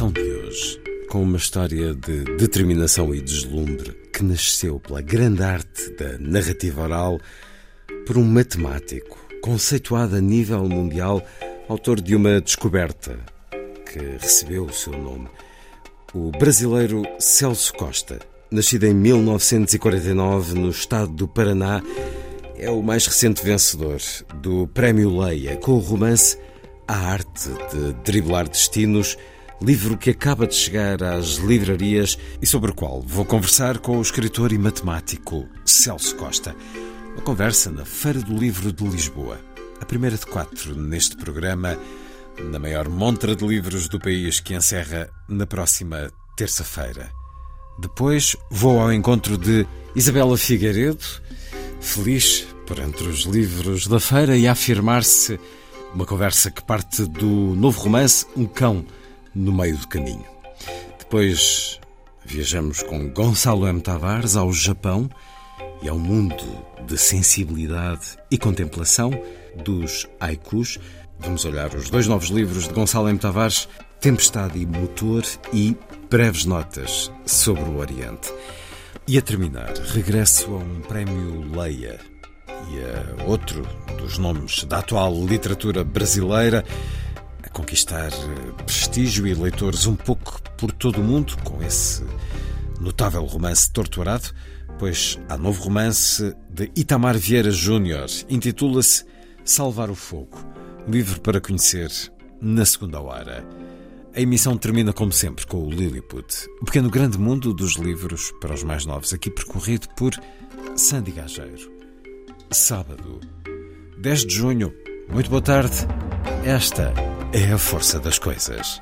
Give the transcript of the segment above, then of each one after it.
A emissão de hoje, com uma história de determinação e deslumbre que nasceu pela grande arte da narrativa oral por um matemático conceituado a nível mundial, autor de uma descoberta que recebeu o seu nome, o brasileiro Celso Costa, nascido em 1949 no estado do Paraná, é o mais recente vencedor do Prémio Leia com o romance A Arte de Driblar Destinos, livro que acaba de chegar às livrarias e sobre o qual vou conversar com o escritor e matemático Celso Costa. Uma conversa na Feira do Livro de Lisboa, a primeira de quatro neste programa, na maior montra de livros do país que encerra na próxima terça-feira. Depois vou ao encontro de Isabela Figueiredo, feliz por entre os livros da feira e a afirmar-se uma conversa que parte do novo romance Um Cão no Meio do Caminho. Depois viajamos com Gonçalo M. Tavares ao Japão e ao mundo de sensibilidade e contemplação dos haikus. Vamos olhar os dois novos livros de Gonçalo M. Tavares, Tempestade e Motor e Breves Notas sobre o Oriente. E a terminar, regresso a um prémio Leia e a outro dos nomes da atual literatura brasileira conquistar eh, prestígio e leitores um pouco por todo o mundo com esse notável romance Torturado, pois há novo romance de Itamar Vieira Júnior, intitula-se Salvar o Fogo, livro para conhecer na segunda hora. A emissão termina, como sempre, com o Lilliput, o pequeno grande mundo dos livros para os mais novos, aqui percorrido por Sandy Gageiro. Sábado, 10 de junho. Muito boa tarde. Esta é a força das coisas.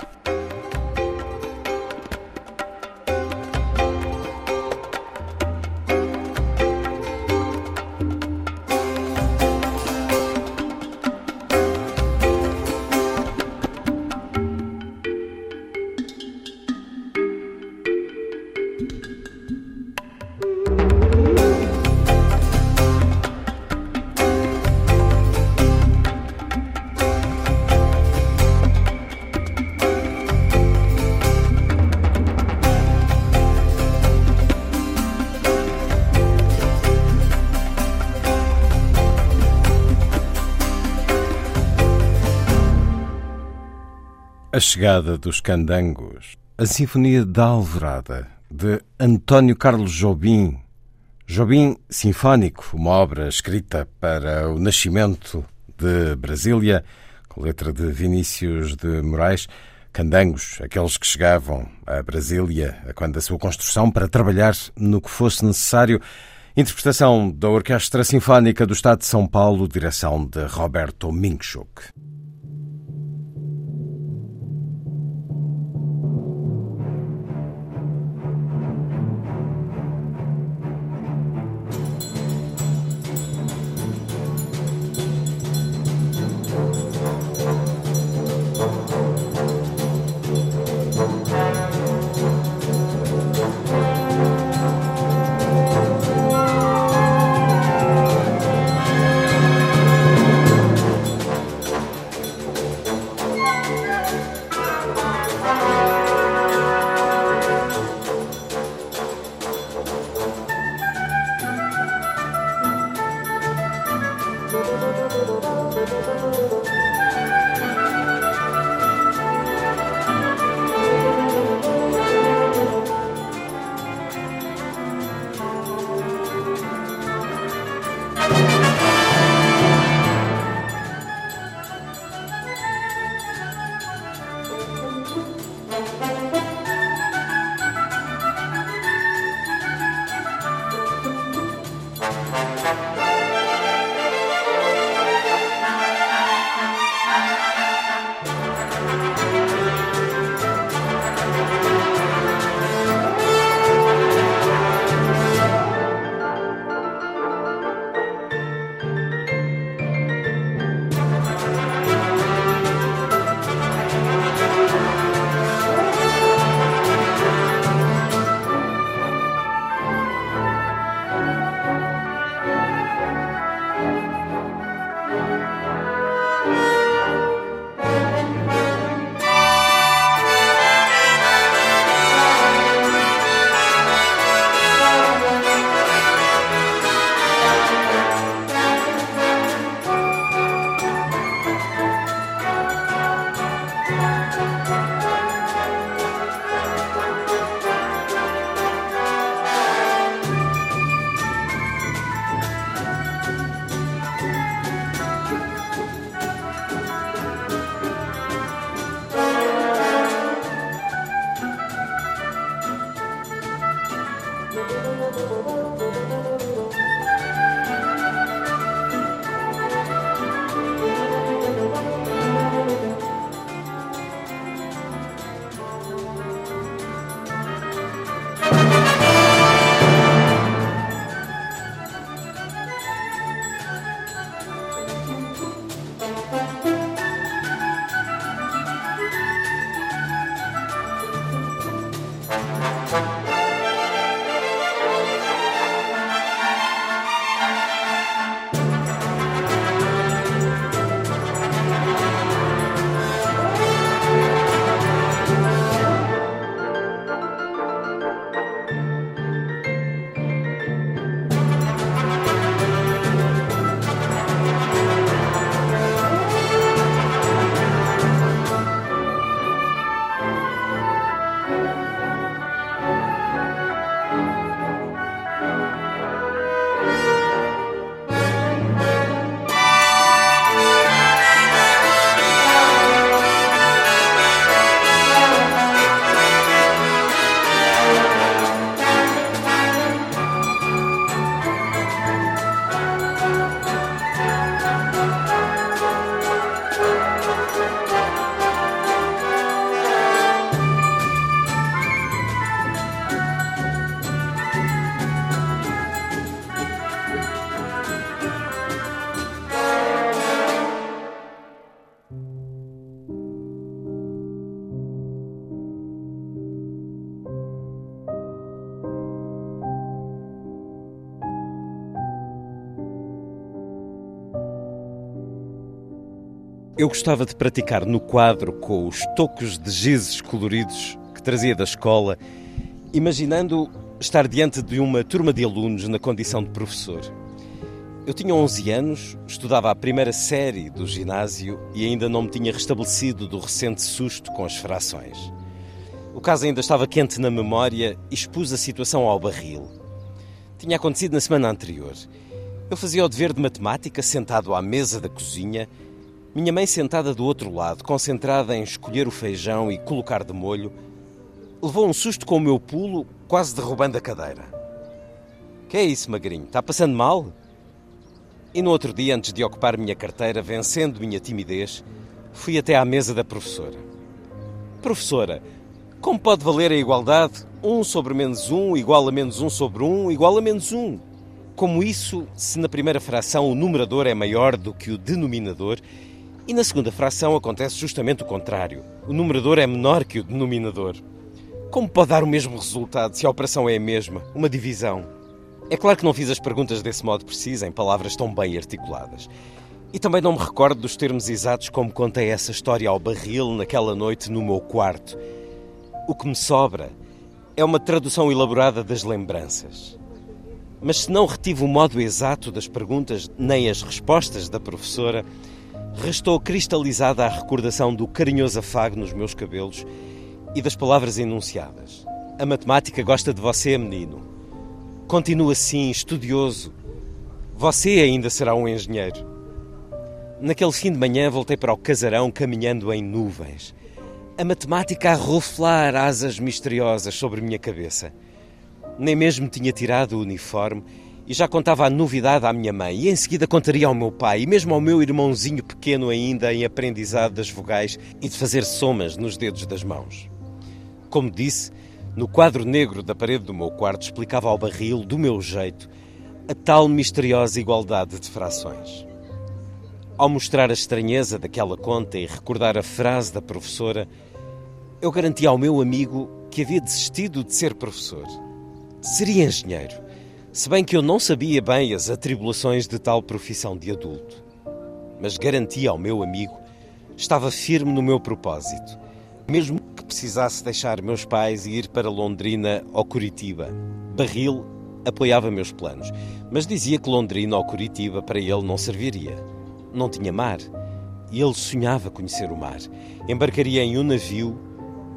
A Chegada dos Candangos, a Sinfonia da Alvorada, de António Carlos Jobim. Jobim Sinfónico, uma obra escrita para o nascimento de Brasília, com letra de Vinícius de Moraes. Candangos, aqueles que chegavam a Brasília quando a sua construção para trabalhar no que fosse necessário. Interpretação da Orquestra Sinfónica do Estado de São Paulo, direção de Roberto Minchuk. Eu gostava de praticar no quadro com os tocos de gizes coloridos que trazia da escola, imaginando estar diante de uma turma de alunos na condição de professor. Eu tinha 11 anos, estudava a primeira série do ginásio e ainda não me tinha restabelecido do recente susto com as frações. O caso ainda estava quente na memória e expus a situação ao barril. Tinha acontecido na semana anterior. Eu fazia o dever de matemática sentado à mesa da cozinha minha mãe, sentada do outro lado, concentrada em escolher o feijão e colocar de molho, levou um susto com o meu pulo, quase derrubando a cadeira. Que é isso, magrinho? Está passando mal? E no outro dia, antes de ocupar minha carteira, vencendo minha timidez, fui até à mesa da professora. Professora, como pode valer a igualdade 1 sobre menos 1 igual a menos 1 sobre 1 igual a menos 1? Como isso, se na primeira fração o numerador é maior do que o denominador e na segunda fração acontece justamente o contrário. O numerador é menor que o denominador. Como pode dar o mesmo resultado se a operação é a mesma, uma divisão? É claro que não fiz as perguntas desse modo preciso, em palavras tão bem articuladas. E também não me recordo dos termos exatos como contei essa história ao barril naquela noite no meu quarto. O que me sobra é uma tradução elaborada das lembranças. Mas se não retive o modo exato das perguntas nem as respostas da professora, restou cristalizada a recordação do carinhoso afago nos meus cabelos e das palavras enunciadas. A matemática gosta de você, menino. Continua assim, estudioso. Você ainda será um engenheiro. Naquele fim de manhã voltei para o casarão caminhando em nuvens. A matemática a ruflar asas misteriosas sobre minha cabeça. Nem mesmo tinha tirado o uniforme E já contava a novidade à minha mãe, e em seguida contaria ao meu pai, e mesmo ao meu irmãozinho pequeno ainda em aprendizado das vogais e de fazer somas nos dedos das mãos. Como disse, no quadro negro da parede do meu quarto explicava ao barril, do meu jeito, a tal misteriosa igualdade de frações. Ao mostrar a estranheza daquela conta e recordar a frase da professora, eu garantia ao meu amigo que havia desistido de ser professor. Seria engenheiro, se bem que eu não sabia bem as atribulações de tal profissão de adulto. Mas garantia ao meu amigo, estava firme no meu propósito, mesmo que precisasse deixar meus pais e ir para Londrina ou Curitiba. Barril apoiava meus planos, mas dizia que Londrina ou Curitiba para ele não serviria. Não tinha mar e ele sonhava conhecer o mar. Embarcaria em um navio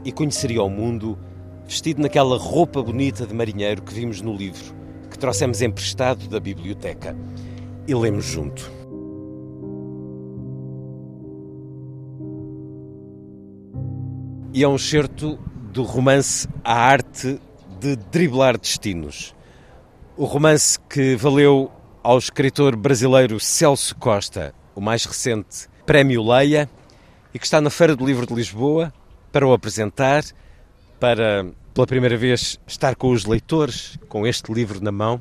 e conheceria o mundo vestido naquela roupa bonita de marinheiro que vimos no livro, trouxemos emprestado da biblioteca. E lemos junto. E é um certo do romance A Arte de Driblar Destinos. O romance que valeu ao escritor brasileiro Celso Costa o mais recente Prémio Leia e que está na Feira do Livro de Lisboa para o apresentar, para pela primeira vez estar com os leitores com este livro na mão.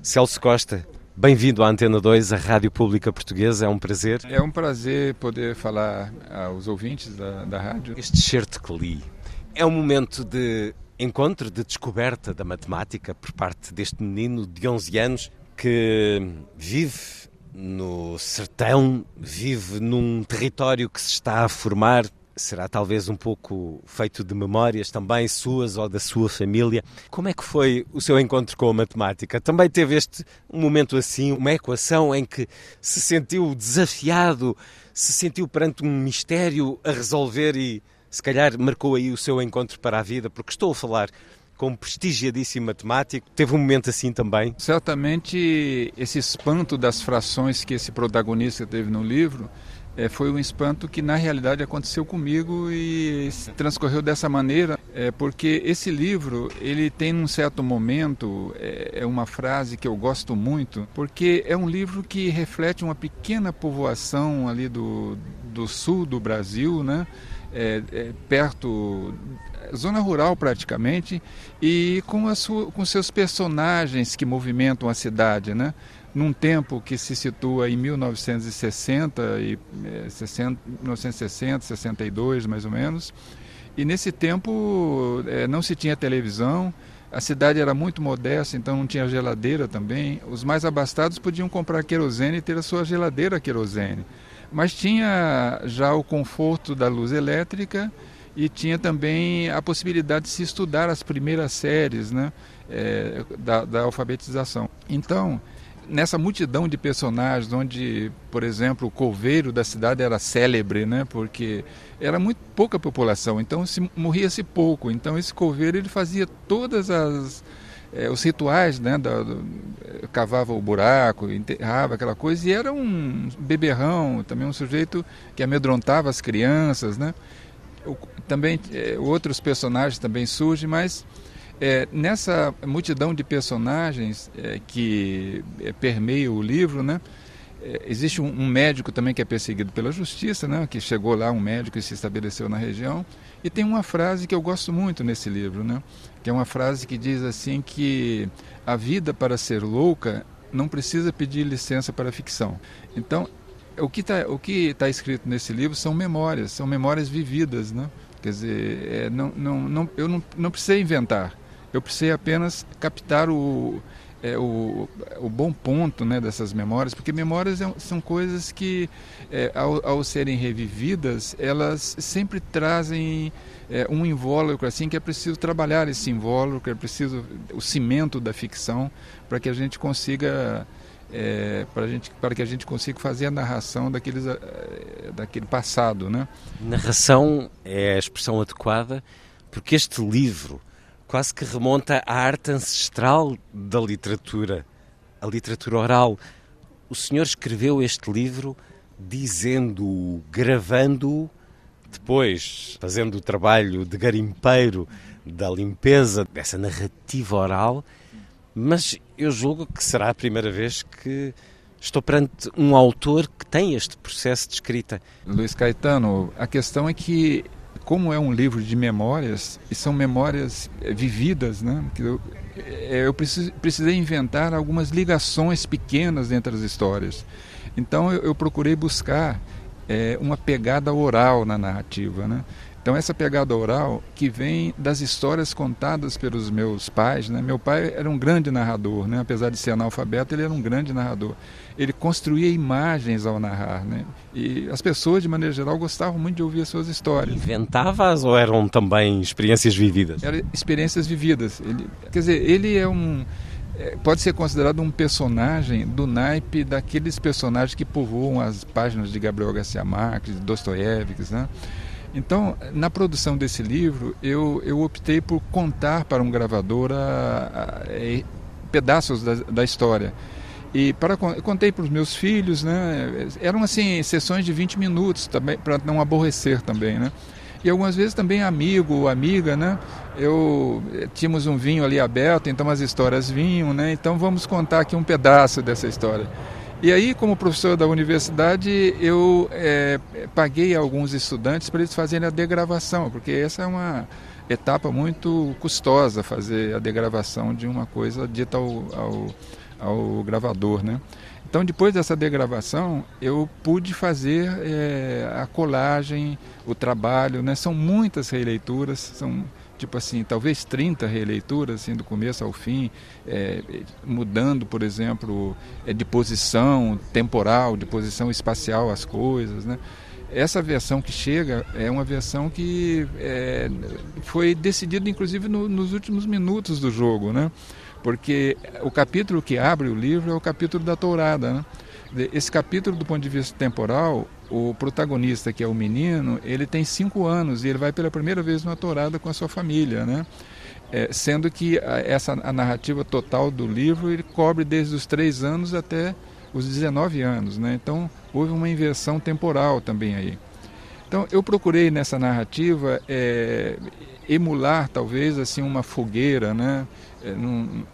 Celso Costa, bem-vindo à Antena 2, a Rádio Pública Portuguesa, é um prazer. É um prazer poder falar aos ouvintes da, da rádio. Este certo que li é um momento de encontro, de descoberta da matemática por parte deste menino de 11 anos que vive no sertão, vive num território que se está a formar será talvez um pouco feito de memórias também suas ou da sua família. Como é que foi o seu encontro com a matemática? Também teve este um momento assim, uma equação em que se sentiu desafiado, se sentiu perante um mistério a resolver e se calhar marcou aí o seu encontro para a vida, porque estou a falar com um prestigiadíssimo matemático. Teve um momento assim também? Certamente esse espanto das frações que esse protagonista teve no livro é, foi um espanto que na realidade aconteceu comigo e transcorreu dessa maneira, é, porque esse livro ele tem um certo momento é, é, uma frase que eu gosto muito, porque é um livro que reflete uma pequena povoação ali do, do sul do Brasil, né? É, é, perto zona rural praticamente e com, a sua, com seus personagens que movimentam a cidade, né? Num tempo que se situa em 1960 e 60, 1960, 62 mais ou menos. E nesse tempo é, não se tinha televisão, a cidade era muito modesta, então não tinha geladeira também. Os mais abastados podiam comprar querosene e ter a sua geladeira querosene. Mas tinha já o conforto da luz elétrica e tinha também a possibilidade de se estudar as primeiras séries né, é, da, da alfabetização. Então, nessa multidão de personagens, onde, por exemplo, o coveiro da cidade era célebre, né? Porque era muito pouca população, então se morria-se pouco. Então esse coveiro ele fazia todas as é, os rituais, né? Da, do, cavava o buraco, enterrava aquela coisa e era um beberrão, também um sujeito que amedrontava as crianças, né? O, também é, outros personagens também surgem, mas é, nessa multidão de personagens é, que é, permeia o livro, né, é, existe um, um, médico também que é perseguido pela justiça, né, que chegou lá, um médico que se estabeleceu na região, e tem uma frase que eu gosto muito nesse livro, né, que é uma frase que diz assim que a vida para ser louca não precisa pedir licença para a ficção. Então, o que está tá escrito nesse livro são memórias, são memórias vividas, né? Quer dizer, é, não, não, não, eu não, não precisei inventar. Eu precisei apenas captar o, é, o, o, bom ponto né, dessas memórias, porque memórias é, são coisas que, é, ao, ao, serem revividas, elas sempre trazem é, um invólucro assim que é preciso trabalhar esse invólucro, é preciso o cimento da ficção para que a gente consiga é, para, gente, para que a gente consiga fazer a narração daqueles, é, daquele passado. Né? Narração é a expressão adequada, porque este livro quase que remonta à arte ancestral da literatura, a literatura oral. O senhor escreveu este livro dizendo-o, gravando-o, depois fazendo o trabalho de garimpeiro da limpeza dessa narrativa oral, mas eu julgo que será a primeira vez que estou perante um autor que tem este processo de escrita. Luiz Caetano, a questão é que, como é um livro de memórias, e são memórias eh, vividas, né? eu, eh, eu precisei inventar algumas ligações pequenas entre as histórias. Então eu, eu procurei buscar é, uma pegada oral na narrativa. Né? Então essa pegada oral que vem das histórias contadas pelos meus pais, né? Meu pai era um grande narrador, né? Apesar de ser analfabeto, ele era um grande narrador. Ele construía imagens ao narrar, né? E as pessoas de maneira geral gostavam muito de ouvir as suas histórias. Inventava-as ou eram também experiências vividas? Eram experiências vividas. Ele, quer dizer, ele é um é, pode ser considerado um personagem do naipe daqueles personagens que povoam as páginas de Gabriel Garcia Marques, Dostoiévski, né? Então, na produção desse livro, eu, eu optei por contar para um gravador a, a, a, pedaços da, da história. E para eu contei para os meus filhos, né? Eram assim sessões de 20 minutos também para não aborrecer também, né? E algumas vezes também amigo ou amiga, né? Eu tínhamos um vinho ali aberto, então as histórias vinham, né? Então vamos contar aqui um pedaço dessa história. E aí, como professor da universidade, eu é, paguei alguns estudantes para eles fazerem a degravação, porque essa é uma etapa muito custosa, fazer a degravação de uma coisa dita ao, ao, ao gravador, né? Então, depois dessa degravação, eu pude fazer é, a colagem, o trabalho, né? São muitas releituras, são tipo assim, talvez 30 releituras, assim, do começo ao fim, é, mudando, por exemplo, é, de posição temporal, de posição espacial as coisas, né? Essa versão que chega é uma versão que é, foi decidida, inclusive, no, nos últimos minutos do jogo, né? Porque o capítulo que abre o livro é o capítulo da tourada, né? Esse capítulo, do ponto de vista temporal, o protagonista, que é o menino, ele tem cinco anos e ele vai pela primeira vez numa tourada com a sua família, né? É, sendo que a, essa a narrativa total do livro ele cobre desde os três anos até os 19 anos, né? Então houve uma inversão temporal também aí. Então eu procurei nessa narrativa é, emular talvez assim uma fogueira, né? É, num,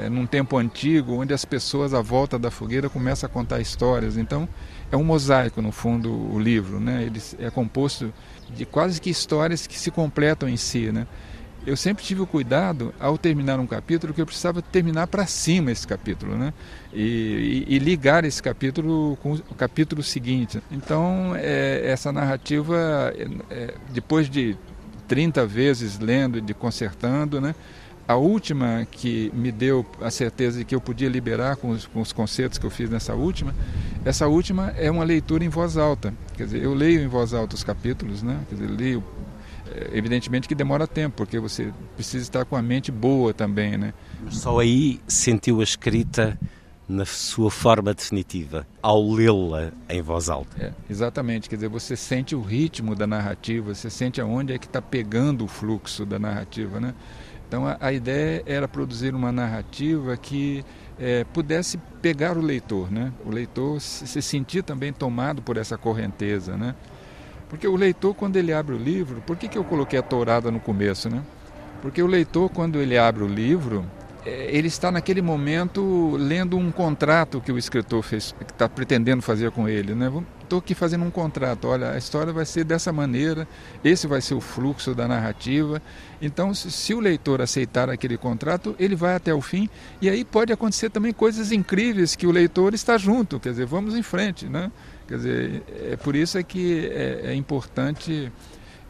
é, num, tempo antigo, onde as pessoas à volta da fogueira começam a contar histórias. Então, é um mosaico, no fundo, o livro. Né? Ele é composto de quase que histórias que se completam em si. Né? Eu sempre tive o cuidado, ao terminar um capítulo, que eu precisava terminar para cima esse capítulo, né? E, e, e, ligar esse capítulo com o capítulo seguinte. Então, é, essa narrativa, é, é depois de 30 vezes lendo e de consertando, né? A última que me deu a certeza de que eu podia liberar com os, com os concertos que eu fiz nessa última, essa última é uma leitura em voz alta. Quer dizer, eu leio em voz alta os capítulos, né? Quer dizer, leio é, evidentemente que demora tempo, porque você precisa estar com a mente boa também, né? Só aí sentiu a escrita na sua forma definitiva, ao lê-la em voz alta. É, exatamente, quer dizer, você sente o ritmo da narrativa, você sente aonde é que está pegando o fluxo da narrativa, né? Então a, a ideia era produzir uma narrativa que é, pudesse pegar o leitor, né? O leitor se, se sentir também tomado por essa correnteza, né? Porque o leitor, quando ele abre o livro, por que, que eu coloquei a tourada no começo, né? Porque o leitor, quando ele abre o livro, é, ele está naquele momento lendo um contrato que o escritor fez, que está pretendendo fazer com ele, né? Estou aqui fazendo um contrato. Olha, a história vai ser dessa maneira. Esse vai ser o fluxo da narrativa. Então, se, se o leitor aceitar aquele contrato, ele vai até o fim. E aí pode acontecer também coisas incríveis que o leitor está junto. Quer dizer, vamos em frente, né? Quer dizer, é por isso é que é, é importante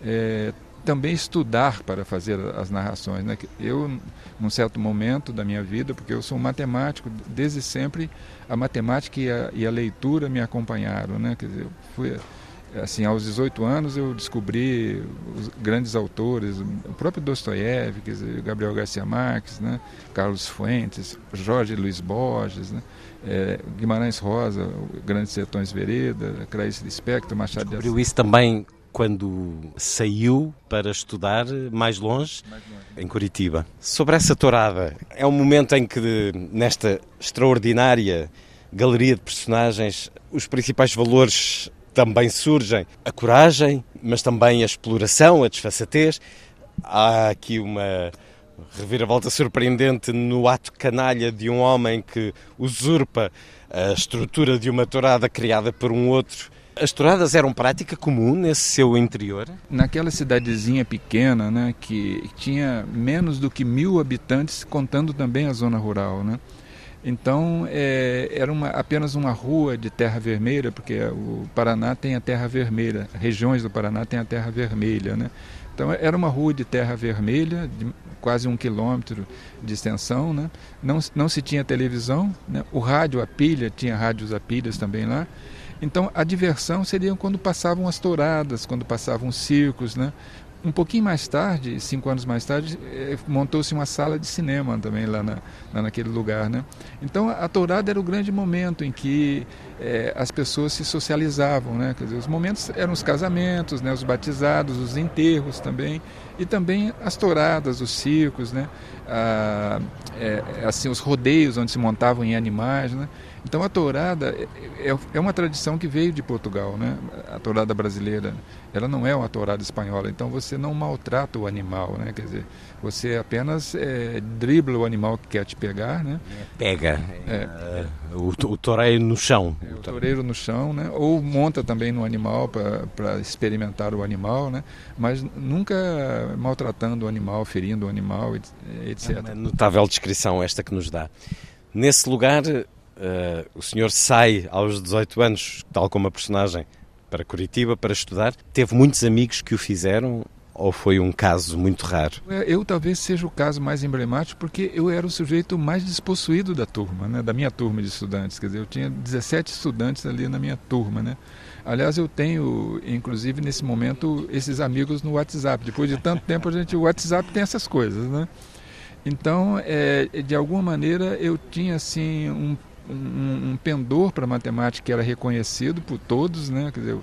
é, também estudar para fazer as narrações. Né? Eu, num certo momento da minha vida, porque eu sou um matemático, desde sempre a matemática e a, e a leitura me acompanharam. Né? Quer dizer, fui, assim, aos 18 anos eu descobri os grandes autores, o próprio Dostoiévski, Gabriel Garcia Marques, né? Carlos Fuentes, Jorge Luiz Borges, né? É, Guimarães Rosa, Grandes Sertões Vereda, Clarice Lispector, Machado Descobriu de Assis. isso também quando saiu para estudar mais longe, em Curitiba. Sobre essa tourada, é um momento em que, nesta extraordinária galeria de personagens, os principais valores também surgem. A coragem, mas também a exploração, a desfaçatez. Há aqui uma reviravolta surpreendente no ato canalha de um homem que usurpa a estrutura de uma tourada criada por um outro. As touradas eram prática comum nesse seu interior? Naquela cidadezinha pequena, né, que tinha menos do que mil habitantes, contando também a zona rural, né? Então é, era uma, apenas uma rua de terra vermelha, porque o Paraná tem a terra vermelha, regiões do Paraná têm a terra vermelha, né? Então era uma rua de terra vermelha, de quase um quilômetro de extensão, né? não, não se tinha televisão, né? o rádio a pilha, tinha rádios a pilhas também lá. Então a diversão seria quando passavam as touradas, quando passavam os circos, né? Um pouquinho mais tarde, cinco anos mais tarde, eh, montou-se uma sala de cinema também lá, na, lá naquele lugar. Né? Então a tourada era o grande momento em que é, as pessoas se socializavam. Né? Quer dizer, os momentos eram os casamentos, né? os batizados, os enterros também, e também as touradas, os circos, né? É, assim, os rodeios onde se montavam em animais. Né? Então a tourada é, é, é uma tradição que veio de Portugal, né? A tourada brasileira, ela não é uma tourada espanhola. Então você não maltrata o animal, né? Quer dizer, você apenas é, dribla o animal que quer te pegar, né? Pega. É. O, o toureiro no chão. É, o toureiro no chão, né? Ou monta também no animal para experimentar o animal, né? Mas nunca maltratando o animal, ferindo o animal, etc. É uma notável descrição esta que nos dá. Nesse lugar Uh, o senhor sai aos 18 anos, tal como a personagem, para Curitiba para estudar. Teve muitos amigos que o fizeram ou foi um caso muito raro? Eu talvez seja o caso mais emblemático porque eu era o sujeito mais despossuído da turma, né, da minha turma de estudantes. Quer dizer, eu tinha 17 estudantes ali na minha turma, né? Aliás, eu tenho, inclusive nesse momento, esses amigos no WhatsApp. Depois de tanto tempo, a gente, o WhatsApp tem essas coisas, né? Então, é, de alguma maneira, eu tinha assim um um, um pendor para matemática que era reconhecido por todos, né? Quer dizer,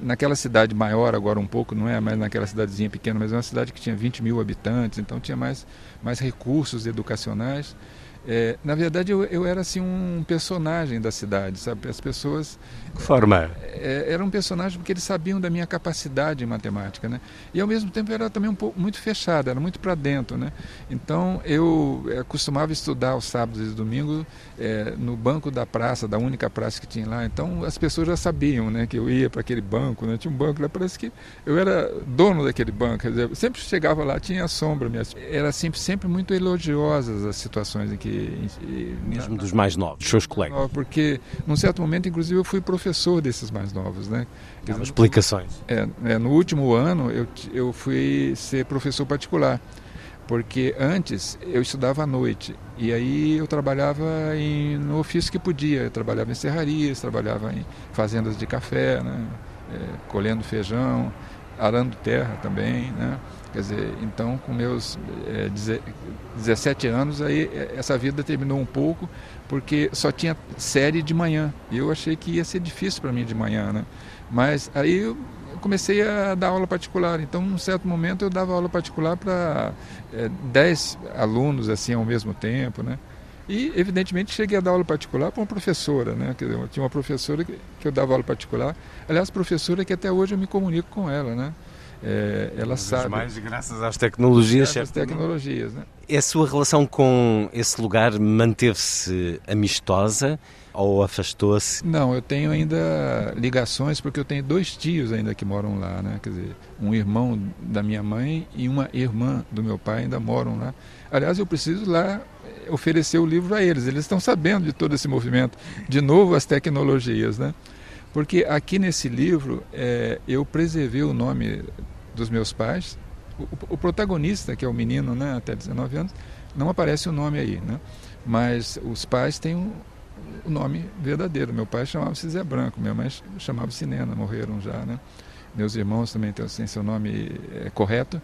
naquela cidade maior agora um pouco, não é mais naquela cidadezinha pequena, mas é uma cidade que tinha 20 mil habitantes, então tinha mais, mais recursos educacionais. É, na verdade, eu, eu, era assim um personagem da cidade, sabe? As pessoas. Que forma? É, era um personagem porque eles sabiam da minha capacidade em matemática, né? E ao mesmo tempo era também um pouco muito fechado, era muito para dentro, né? Então eu é, costumava estudar os sábados e domingos é, no banco da praça, da única praça que tinha lá. Então as pessoas já sabiam, né? Que eu ia para aquele banco, né? Tinha um banco lá, parece que eu era dono daquele banco. Quer dizer, sempre chegava lá, tinha sombra, minha, era sempre, sempre muito elogiosas as situações em que mesmo dos mais novos, dos seus colegas. Porque, num certo momento, inclusive, eu fui professor desses mais novos, né? Dizer, explicações. É, é, no último ano, eu, eu fui ser professor particular, porque antes eu estudava à noite e aí eu trabalhava em, no ofício que podia. Eu trabalhava em serrarias, trabalhava em fazendas de café, né? É, colhendo feijão, arando terra também, né? Quer dizer, então com meus é, 17 anos, aí é, essa vida terminou um pouco, porque só tinha série de manhã. E eu achei que ia ser difícil para mim de manhã, né? Mas aí eu comecei a dar aula particular. Então, num certo momento, eu dava aula particular para é, 10 alunos assim ao mesmo tempo, né? E, evidentemente, cheguei a dar aula particular para uma professora, né? Quer dizer, tinha uma professora que eu dava aula particular. Aliás, professora que até hoje eu me comunico com ela, né? É, ela Mas sabe. Mais graças às tecnologias, graças às tecnologias, né? A sua relação com esse lugar manteve-se amistosa ou afastou-se? Não, eu tenho ainda ligações porque eu tenho dois tios ainda que moram lá, né? Quer dizer, um irmão da minha mãe e uma irmã do meu pai ainda moram lá. Aliás, eu preciso lá oferecer o livro a eles. Eles estão sabendo de todo esse movimento. De novo, as tecnologias, né? Porque aqui nesse livro é, eu preservei o nome dos meus pais. O, o, protagonista, que é o menino né, até 19 anos, não aparece o nome aí. Né? Mas os pais têm o, o nome verdadeiro. Meu pai chamava-se Zé Branco, minha mãe chamava-se Nena, morreram já. Né? Meus irmãos também têm assim, seu nome é, correto.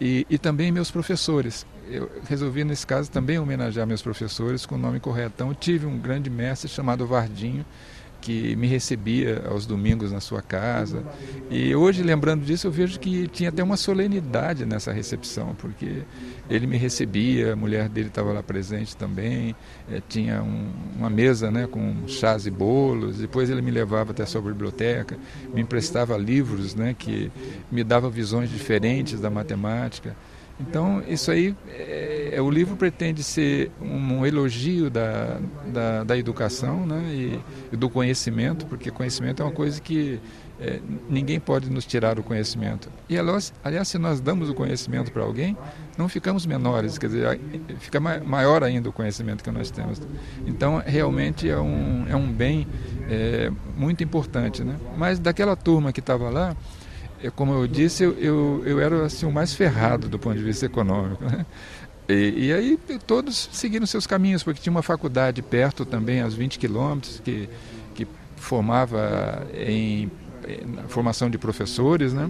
E, e, também meus professores. Eu resolvi, nesse caso, também homenagear meus professores com o nome correto. Então, tive um grande mestre chamado Vardinho, que me recebia aos domingos na sua casa. E hoje, lembrando disso, eu vejo que tinha até uma solenidade nessa recepção, porque ele me recebia, a mulher dele estava lá presente também, é, tinha um, uma mesa né, com chás e bolos, depois ele me levava até a sua biblioteca, me emprestava livros né, que me davam visões diferentes da matemática. Então, isso aí, é, é, o livro pretende ser um, elogio da, da, da, educação né, e, e, do conhecimento, porque conhecimento é uma coisa que é, ninguém pode nos tirar o conhecimento. E, aliás, se nós damos o conhecimento para alguém, não ficamos menores, quer dizer, fica maior ainda o conhecimento que nós temos. Então, realmente é um, é um bem é, muito importante. Né? Mas daquela turma que estava lá, como eu disse, eu, eu, eu, era assim, o mais ferrado do ponto de vista econômico. Né? E, e, aí todos seguiram seus caminhos, porque tinha uma faculdade perto também, aos 20 quilômetros, que, que formava em, em formação de professores, né?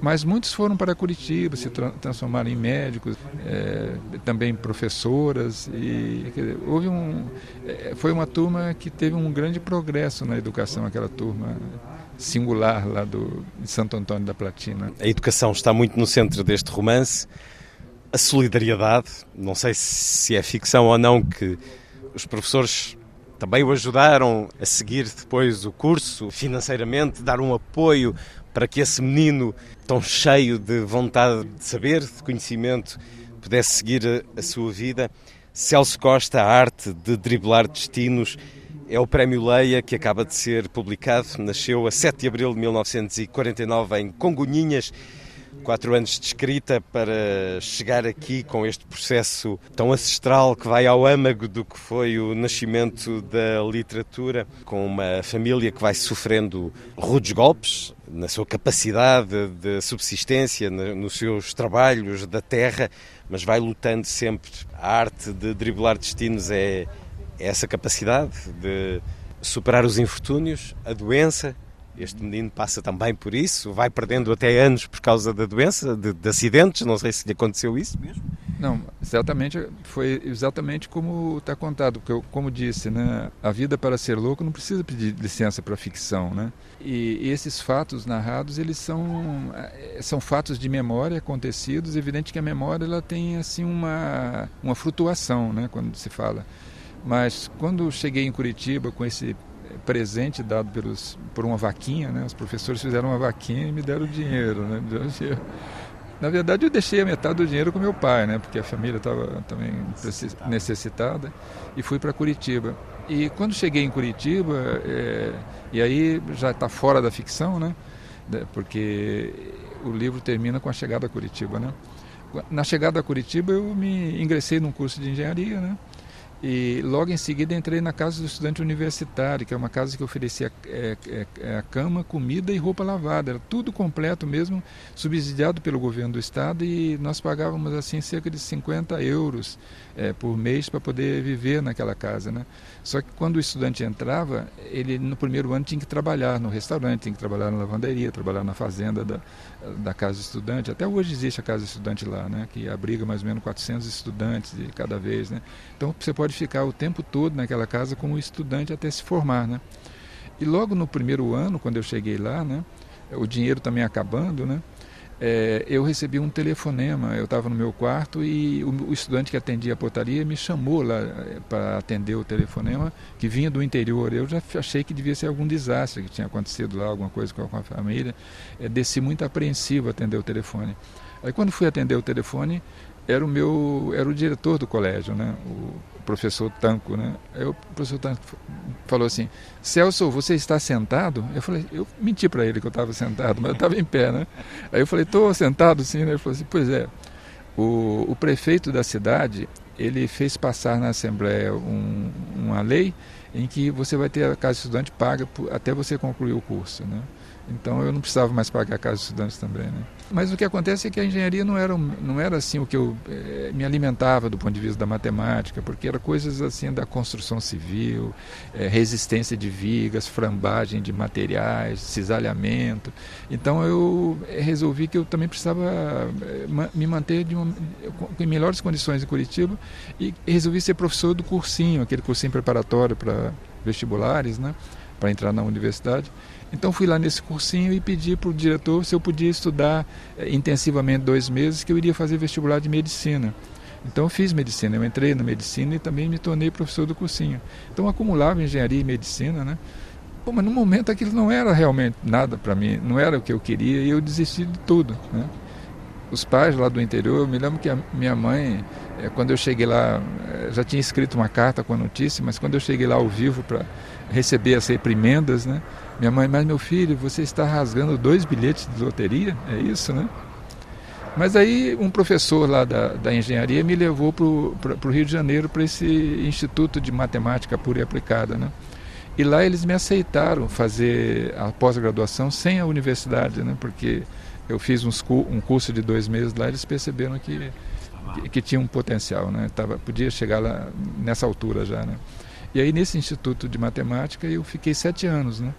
mas muitos foram para Curitiba, se tra transformaram em médicos, é, também professoras. E, dizer, houve um, é, foi uma turma que teve um grande progresso na educação, aquela turma singular lá do, de Santo Antônio da Platina. A educação está muito no centro deste romance. A solidariedade, não sei se é ficção ou não, que os professores também o ajudaram a seguir depois o curso financeiramente, dar um apoio para que esse menino tão cheio de vontade de saber, de conhecimento, pudesse seguir a, a sua vida. Celso Costa, a arte de driblar destinos, é o Prémio Leia que acaba de ser publicado. Nasceu a 7 de abril de 1949 em Congonhinhas. Quatro anos de escrita para chegar aqui com este processo tão ancestral que vai ao âmago do que foi o nascimento da literatura, com uma família que vai sofrendo rudes golpes na sua capacidade de subsistência, nos seus trabalhos da terra, mas vai lutando sempre. A arte de driblar destinos é essa capacidade de superar os infortúnios, a doença. Este menino passa também por isso, vai perdendo até anos por causa da doença, de, de acidentes. Não sei se lhe aconteceu isso mesmo. Não, exatamente, foi exatamente como está contado, porque eu, como disse, né, a vida para ser louco não precisa pedir licença para ficção, né? E, esses fatos narrados, eles são eh, são fatos de memória acontecidos, evidente que a memória ela tem assim uma uma flutuação, né, quando se fala. Mas quando cheguei em Curitiba com esse presente dado pelos, por uma vaquinha, né? os professores fizeram uma vaquinha e me deram dinheiro. Né? Na verdade, eu deixei a metade do dinheiro com meu pai, né? porque a família estava também necessitada. necessitada, e fui para Curitiba. E quando cheguei em Curitiba, é, e aí já está fora da ficção, né? porque o livro termina com a chegada a Curitiba. Né? Na chegada a Curitiba, eu me ingressei num curso de engenharia, né? E logo em seguida entrei na casa do estudante universitário, que é uma casa que oferecia é, é, é, cama, comida e roupa lavada. Era tudo completo mesmo, subsidiado pelo governo do estado e nós pagávamos assim cerca de 50 euros é, por mês para poder viver naquela casa. Né? Só que quando o estudante entrava, ele no primeiro ano tinha que trabalhar no restaurante, tinha que trabalhar na lavanderia, trabalhar na fazenda da, da casa estudante. Até hoje existe a casa estudante lá, né? que abriga mais ou menos 400 estudantes de cada vez. Né? Então você pode ficar o tempo todo naquela casa como estudante até se formar. Né? E logo no primeiro ano, quando eu cheguei lá, né? o dinheiro também acabando, né? É, eu recebi um telefonema. Eu estava no meu quarto e o, o, estudante que atendia a portaria me chamou lá é, para atender o telefonema, que vinha do interior. Eu já achei que devia ser algum desastre, que tinha acontecido lá, alguma coisa com a, família. É, desci muito apreensivo atender o telefone. Aí quando fui atender o telefone, era o meu, era o diretor do colégio, né? O, professor Tanco, né? Aí o professor Tanco falou assim: Celso, você está sentado? Eu falei: eu menti para ele que eu estava sentado, mas eu estava em pé, né? Aí eu falei: estou sentado sim, né? Ele falou assim: pois é. O, o prefeito da cidade ele fez passar na Assembleia um, uma lei em que você vai ter a casa estudante paga até você concluir o curso, né? Então eu não precisava mais pagar a casa estudante também, né? Mas o que acontece é que a engenharia não era, não era assim o que eu eh, me alimentava do ponto de vista da matemática, porque era coisas assim da construção civil, eh, resistência de vigas, frambagem de materiais, cisalhamento. Então eu eh, resolvi que eu também precisava me manter uma, em melhores condições em Curitiba e resolvi ser professor do cursinho, aquele cursinho preparatório para vestibulares, né, para entrar na universidade. Então fui lá nesse cursinho e pedi para o diretor se eu podia estudar eh, intensivamente dois meses, que eu iria fazer vestibular de medicina. Então fiz medicina, eu entrei na medicina e também me tornei professor do cursinho. Então acumulava engenharia e medicina, né? Pô, mas no momento aquilo não era realmente nada para mim, não era o que eu queria e eu desisti de tudo, né? os pais lá do interior, eu me lembro que a minha mãe, quando eu cheguei lá, é, já tinha escrito uma carta com a notícia, mas quando eu cheguei lá ao vivo para receber as reprimendas, né? Minha mãe, mas meu filho, você está rasgando dois bilhetes de loteria? É isso, né? Mas aí um professor lá da, da engenharia me levou para o Rio de Janeiro, para esse Instituto de Matemática Pura e Aplicada, né? E lá eles me aceitaram fazer a pós-graduação sem a universidade, né? Porque eu fiz uns, um curso de dois meses lá, eles perceberam que, que, que tinha um potencial, né? Tava, podia chegar lá nessa altura já, né? E aí nesse Instituto de Matemática eu fiquei sete anos, né?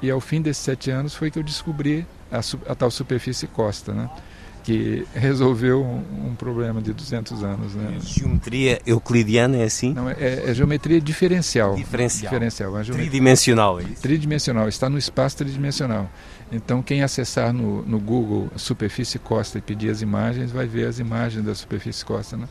E ao fim desses sete anos foi que eu descobri a, a tal superfície costa, né? que resolveu um, um, problema de 200 anos. Né? Geometria euclidiana é assim? Não, é, é geometria diferencial. Diferencial. diferencial geometria... Tridimensional, é isso? Tridimensional, está no espaço tridimensional. Então, quem acessar no, no Google superfície costa e pedir as imagens, vai ver as imagens da superfície costa. Né?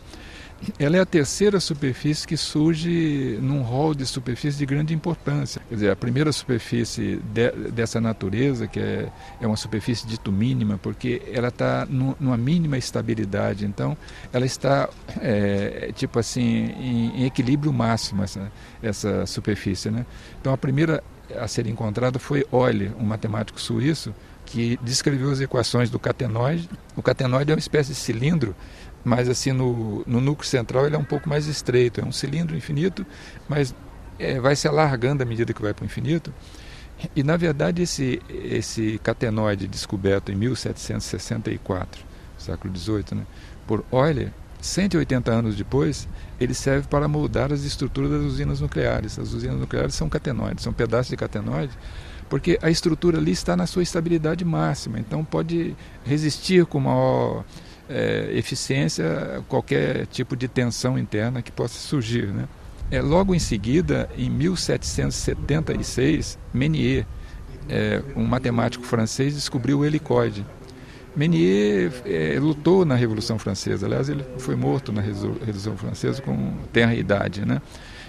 ela é a terceira superfície que surge num rol de superfície de grande importância. Quer dizer, a primeira superfície de, dessa natureza, que é, é uma superfície dito mínima, porque ela está numa mínima estabilidade, então ela está, é, tipo assim, em, em, equilíbrio máximo, essa, essa superfície. Né? Então a primeira a ser encontrada foi Euler, um matemático suíço, que descreveu as equações do catenoide. O catenoide é uma espécie de cilindro mas assim no, no núcleo central ele é um pouco mais estreito, é um cilindro infinito, mas é, vai se alargando à medida que vai para o infinito. E na verdade esse, esse catenoide descoberto em 1764, século XVIII, né, por Euler, 180 anos depois, ele serve para moldar as estruturas das usinas nucleares. As usinas nucleares são catenoides, são pedaços de catenoide, porque a estrutura ali está na sua estabilidade máxima, então pode resistir com maior é, eficiência qualquer tipo de tensão interna que possa surgir. Né? É, logo em seguida, em 1776, Menier, é, um matemático francês, descobriu o helicoide. Menier é, lutou na Revolução Francesa, aliás, ele foi morto na Revolução Francesa com tenra idade. Né?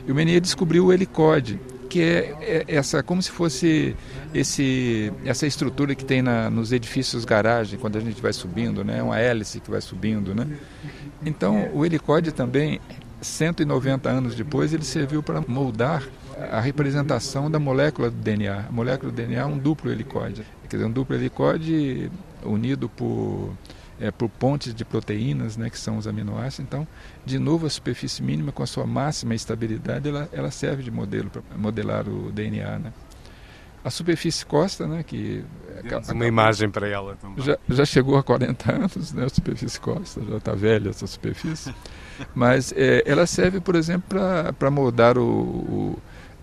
E o Menier descobriu o helicoide, que é, é, essa como se fosse esse essa estrutura que tem na, nos edifícios garagem quando a gente vai subindo, né, uma hélice que vai subindo, né. Então o helicóide também 190 anos depois ele serviu para moldar a representação da molécula do DNA. A molécula do DNA é um duplo helicóide, quer dizer, um duplo helicóide unido por é, por pontes de proteínas, né, que são os aminoácidos. Então, de novo, a superfície mínima com a sua máxima estabilidade, ela, ela serve de modelo para modelar o DNA. Né? A superfície costa, né, que Temos uma imagem para ela também. Já, já chegou a 40 anos, né, a superfície costa, já está velha essa superfície. Mas é, ela serve, por exemplo, para moldar o, o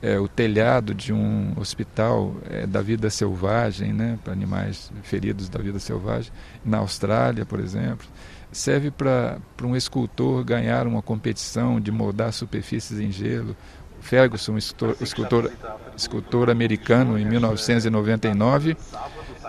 é, o telhado de um hospital é, da vida selvagem, né, para animais feridos da vida selvagem, na Austrália, por exemplo. Serve para um escultor ganhar uma competição de moldar superfícies em gelo. Ferguson, escultor, escultor, escultor americano, em 1999,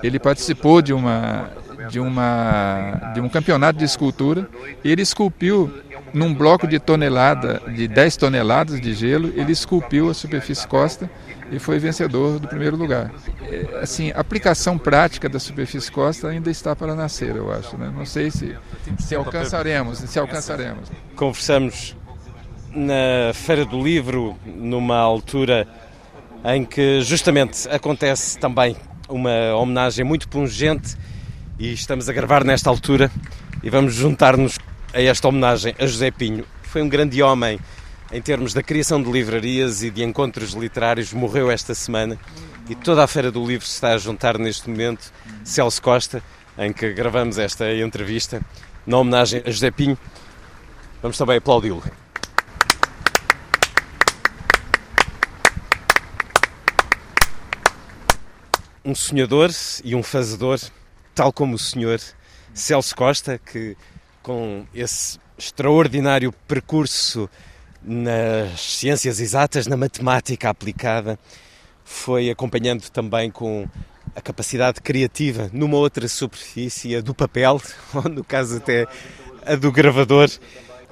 ele participou de uma de uma de um campeonato de escultura e ele esculpiu num bloco de tonelada, de 10 toneladas de gelo, ele esculpiu a superfície costa e foi vencedor do primeiro lugar. É, assim, a aplicação prática da superfície costa ainda está para nascer, eu acho. Né? Não sei se, se alcançaremos, se alcançaremos. Conversamos na Feira do Livro, numa altura em que justamente acontece também uma homenagem muito pungente e estamos a gravar nesta altura e vamos juntar-nos a esta homenagem a José Pinho. Foi um grande homem em termos da criação de livrarias e de encontros literários. Morreu esta semana e toda a Feira do Livro se está a juntar neste momento. Celso Costa, em que gravamos esta entrevista, na homenagem a José Pinho. Vamos também aplaudi-lo. Um sonhador e um fazedor, tal como o senhor Celso Costa, que com esse extraordinário percurso nas ciências exatas, na matemática aplicada, foi acompanhando também com a capacidade criativa numa outra superfície, a do papel, ou no caso até a do gravador,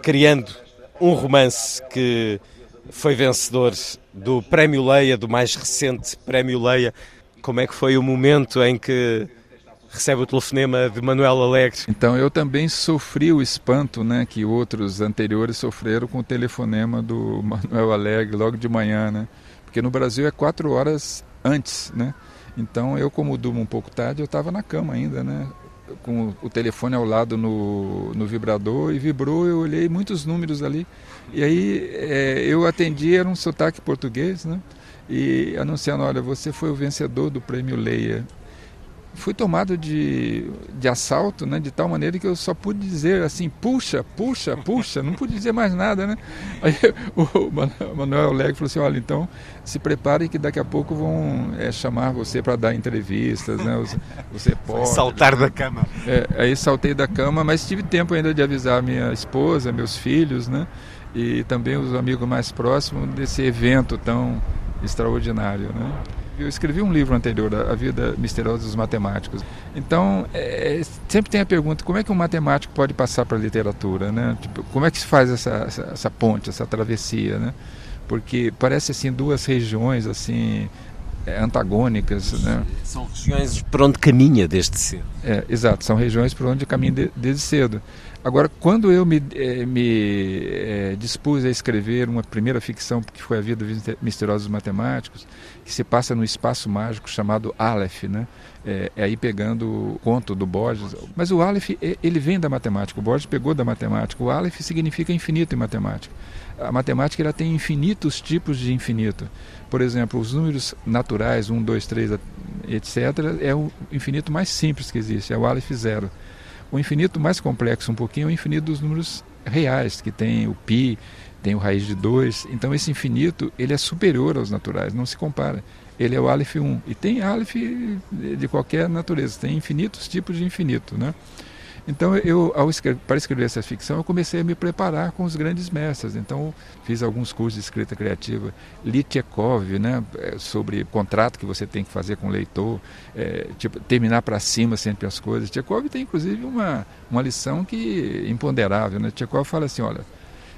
criando um romance que foi vencedor do Prémio Leia, do mais recente Prémio Leia. Como é que foi o momento em que recebe o telefonema de Manuel Alegre. Então eu também sofri o espanto né, que outros anteriores sofreram com o telefonema do Manuel Alegre logo de manhã, né? Porque no Brasil é quatro horas antes, né? Então eu, como durmo um pouco tarde, eu estava na cama ainda, né? Com o telefone ao lado no, no vibrador e vibrou, eu olhei muitos números ali. E aí é, eu atendi, era um sotaque português, né? E anunciando, olha, você foi o vencedor do prêmio Leia fui tomado de, de assalto, né, de tal maneira que eu só pude dizer assim, puxa, puxa, puxa, não pude dizer mais nada, né? Aí o Manuel Leg falou assim, olha, então se prepare que daqui a pouco vão é, chamar você para dar entrevistas, né? Você, você pode... Saltar da cama. É, aí saltei da cama, mas tive tempo ainda de avisar minha esposa, meus filhos, né? E também os amigos mais próximos desse evento tão extraordinário, né? Eu escrevi um livro anterior, A Vida Misteriosa dos Matemáticos. Então, é, sempre tem a pergunta, como é que um matemático pode passar para a literatura? Né? Tipo, como é que se faz essa, essa, essa ponte, essa travessia? Né? Porque parece assim duas regiões assim é, antagônicas. Né? São regiões por onde caminha desde cedo. É, exato, são regiões por onde caminha de, desde cedo. Agora, quando eu me, eh, me eh, dispus a escrever uma primeira ficção, que foi A Vida Misteriosa dos Matemáticos, que se passa no espaço mágico chamado Aleph, né? É, é, aí pegando o conto do Borges. Mas o Aleph, ele vem da matemática, o Borges pegou da matemática. O Aleph significa infinito em matemática. A matemática ela tem infinitos tipos de infinito. Por exemplo, os números naturais, 1, 2, 3, etc., é o infinito mais simples que existe, é o Aleph zero. O infinito mais complexo um pouquinho é o infinito dos números reais, que tem o π, tem o raiz de 2. Então esse infinito ele é superior aos naturais, não se compara. Ele é o Aleph 1. E tem Aleph de qualquer natureza, tem infinitos tipos de infinito. Né? Então, eu, ao escrever, para escrever essa ficção, eu comecei a me preparar com os grandes mestres. Então, fiz alguns cursos de escrita criativa. Li Tchekov, né, é, sobre contrato que você tem que fazer com o leitor, é, tipo, terminar para cima sempre as coisas. Tchekov tem, inclusive, uma, uma lição que imponderável. Né? Tchekov fala assim, olha,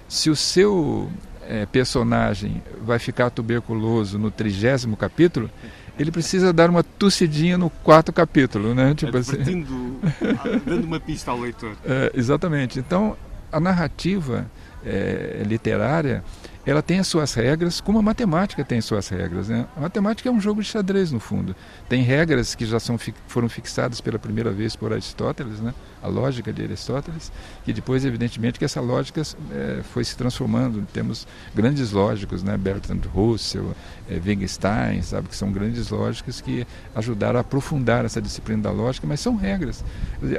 se o seu é, personagem vai ficar tuberculoso no trigésimo capítulo, ele precisa dar uma tossidinha no quarto capítulo, né? Tipo assim. dando uma pista ao leitor. É, exatamente. Então, a narrativa é, literária ela tem as suas regras, como a matemática tem as suas regras. Né? A matemática é um jogo de xadrez, no fundo. Tem regras que já são, foram fixadas pela primeira vez por Aristóteles, né? a lógica de Aristóteles, que depois, evidentemente, que essa lógica é, foi se transformando. Temos grandes lógicos, né? Bertrand Russell, é, Wittgenstein, sabe, que são grandes lógicas que ajudaram a aprofundar essa disciplina da lógica, mas são regras.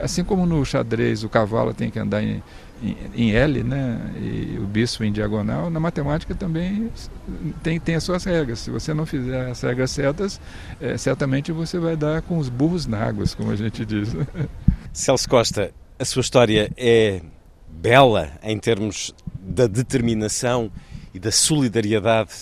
Assim como no xadrez o cavalo tem que andar em em, L, né, e o bispo em diagonal, na matemática também tem, tem as suas regras. Se você não fizer as regras certas, é, certamente você vai dar com os burros na água, como a gente diz. Celso Costa, a sua história é bela em termos da determinação e da solidariedade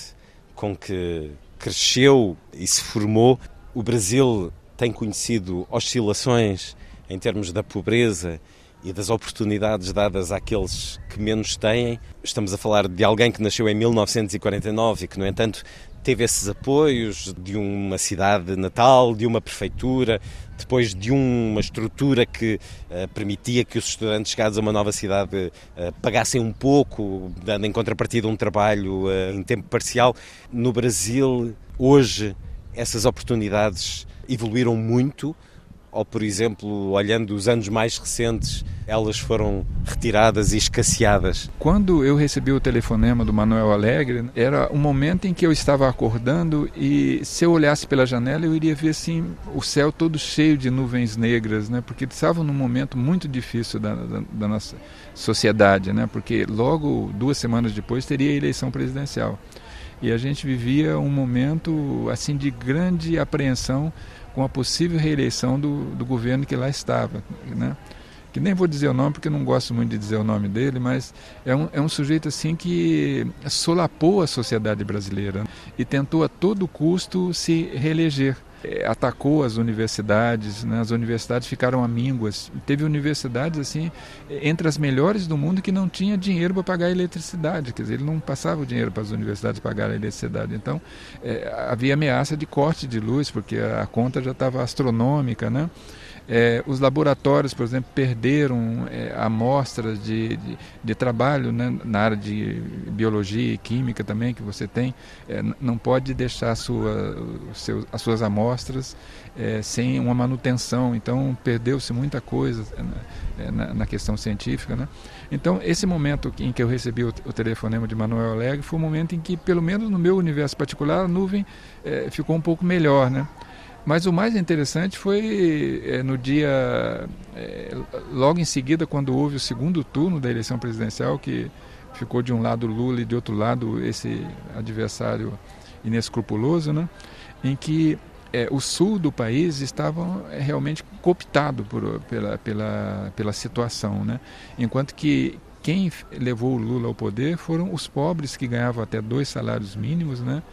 com que cresceu e se formou. O Brasil tem conhecido oscilações em termos da pobreza e das oportunidades dadas àqueles que menos têm. Estamos a falar de alguém que nasceu em 1949 e que, no entanto, teve esses apoios de uma cidade natal, de uma prefeitura, depois de uma estrutura que uh, permitia que os estudantes chegados a uma nova cidade uh, pagassem um pouco, dando em contrapartida um trabalho uh, em tempo parcial. No Brasil, hoje, essas oportunidades evoluíram muito ou, por exemplo, olhando os anos mais recentes, elas foram retiradas e escasseadas? Quando eu recebi o telefonema do Manuel Alegre, era um momento em que eu estava acordando e se eu olhasse pela janela eu iria ver assim o céu todo cheio de nuvens negras, né? Porque estava num momento muito difícil da, da, da nossa sociedade, né? Porque logo duas semanas depois teria a eleição presidencial e a gente vivia um momento assim de grande apreensão com a possível reeleição do, do governo que lá estava, né? que nem vou dizer o nome porque não gosto muito de dizer o nome dele, mas é um, é um sujeito assim que solapou a sociedade brasileira e tentou a todo custo se reeleger. É, atacou as universidades, né? as universidades ficaram amínguas. Teve universidades assim entre as melhores do mundo que não tinha dinheiro para pagar a eletricidade, quer dizer, ele não passava o dinheiro para as universidades pagar a eletricidade. Então é, havia ameaça de corte de luz porque a conta já estava astronômica, né? É, os laboratórios, por exemplo, perderam é, amostras de, de, de trabalho né, na área de biologia e química também que você tem. É, não pode deixar sua, seu, as suas amostras é, sem uma manutenção. Então, perdeu-se muita coisa é, na, na, questão científica. Né? Então, esse momento em que eu recebi o, o telefonema de Manuel Alegre foi um momento em que, pelo menos no meu universo particular, a nuvem é, ficou um pouco melhor. Né? Mas o mais interessante foi é, no dia, é, logo em seguida, quando houve o segundo turno da eleição presidencial, que ficou de um lado Lula e de outro lado esse adversário inescrupuloso, né? em que é, o sul do país estava realmente cooptado por, pela, pela, pela situação, né? enquanto que quem levou o Lula ao poder foram os pobres que ganhavam até dois salários mínimos, né?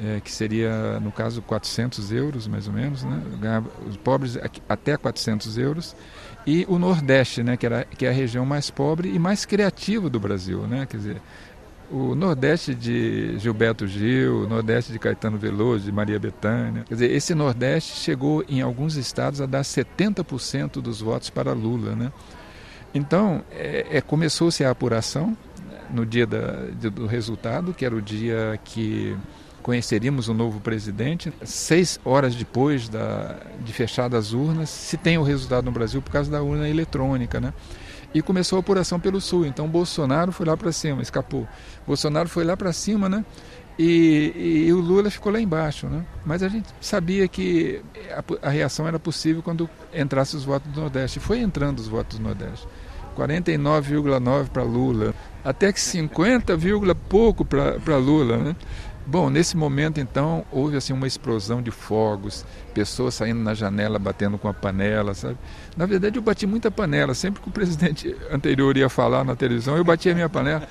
É, que seria, no caso, 400 euros, mais ou menos, né? Os pobres até 400 euros, e o Nordeste, né? que, era, que é a região mais pobre e mais criativa do Brasil, né? quer dizer, o Nordeste de Gilberto Gil, o Nordeste de Caetano Veloso, de Maria Bethânia. Quer dizer, esse Nordeste chegou em alguns estados a dar 70% dos votos para Lula. Né? Então, é, é começou-se a apuração no dia da, do resultado, que era o dia que conheceríamos o novo presidente. Seis horas depois da, de fechadas as urnas, se tem o resultado no Brasil por causa da urna eletrônica, né? E começou a apuração pelo Sul. Então Bolsonaro foi lá para cima, escapou. Bolsonaro foi lá para cima, né? E, e, e, o Lula ficou lá embaixo, né? Mas a gente sabia que a, a reação era possível quando entrasse os votos do Nordeste. Foi entrando os votos do Nordeste. 49,9 para Lula, até que 50, pouco para Lula, né? Bom, nesse momento então houve assim uma explosão de fogos, pessoas saindo na janela batendo com a panela, sabe? Na verdade eu bati muita panela, sempre que o presidente anterior ia falar na televisão eu batia a minha panela.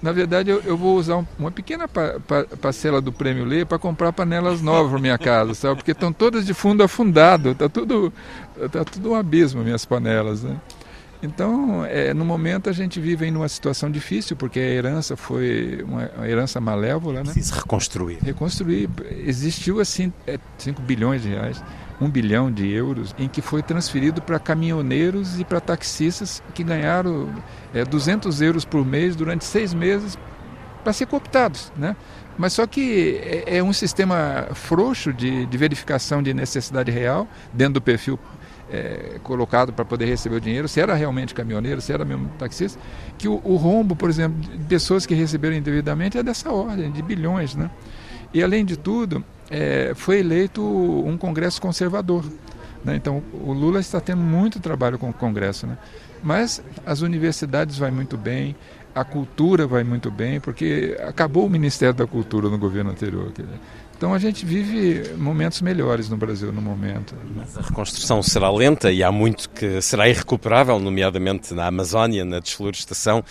Na verdade eu, eu vou usar um, uma pequena pa, pa, parcela do prêmio Lê para comprar panelas novas para minha casa, sabe? Porque estão todas de fundo afundado, tá tudo tá tudo um abismo minhas panelas, né? Então, é, no momento a gente vive em uma situação difícil, porque a herança foi uma, uma herança malévola. Né? Precisa reconstruir. Reconstruir. Existiu assim 5 é, bilhões de reais, 1 bilhão de euros, em que foi transferido para caminhoneiros e para taxistas que ganharam é, 200 euros por mês durante seis meses para ser cooptados. Né? Mas só que é, é um sistema frouxo de, de verificação de necessidade real dentro do perfil é, colocado para poder receber o dinheiro, se era realmente caminhoneiro, se era mesmo taxista, que o, o, rombo, por exemplo, de pessoas que receberam indevidamente é dessa ordem, de bilhões. Né? E, além de tudo, é, foi eleito um Congresso conservador. Né? Então, o Lula está tendo muito trabalho com o Congresso. Né? Mas as universidades vai muito bem, a cultura vai muito bem, porque acabou o Ministério da Cultura no governo anterior. Então a gente vive momentos melhores no Brasil no momento. Mas a reconstrução será lenta e há muito que será irrecuperável, nomeadamente na Amazónia, na desflorestação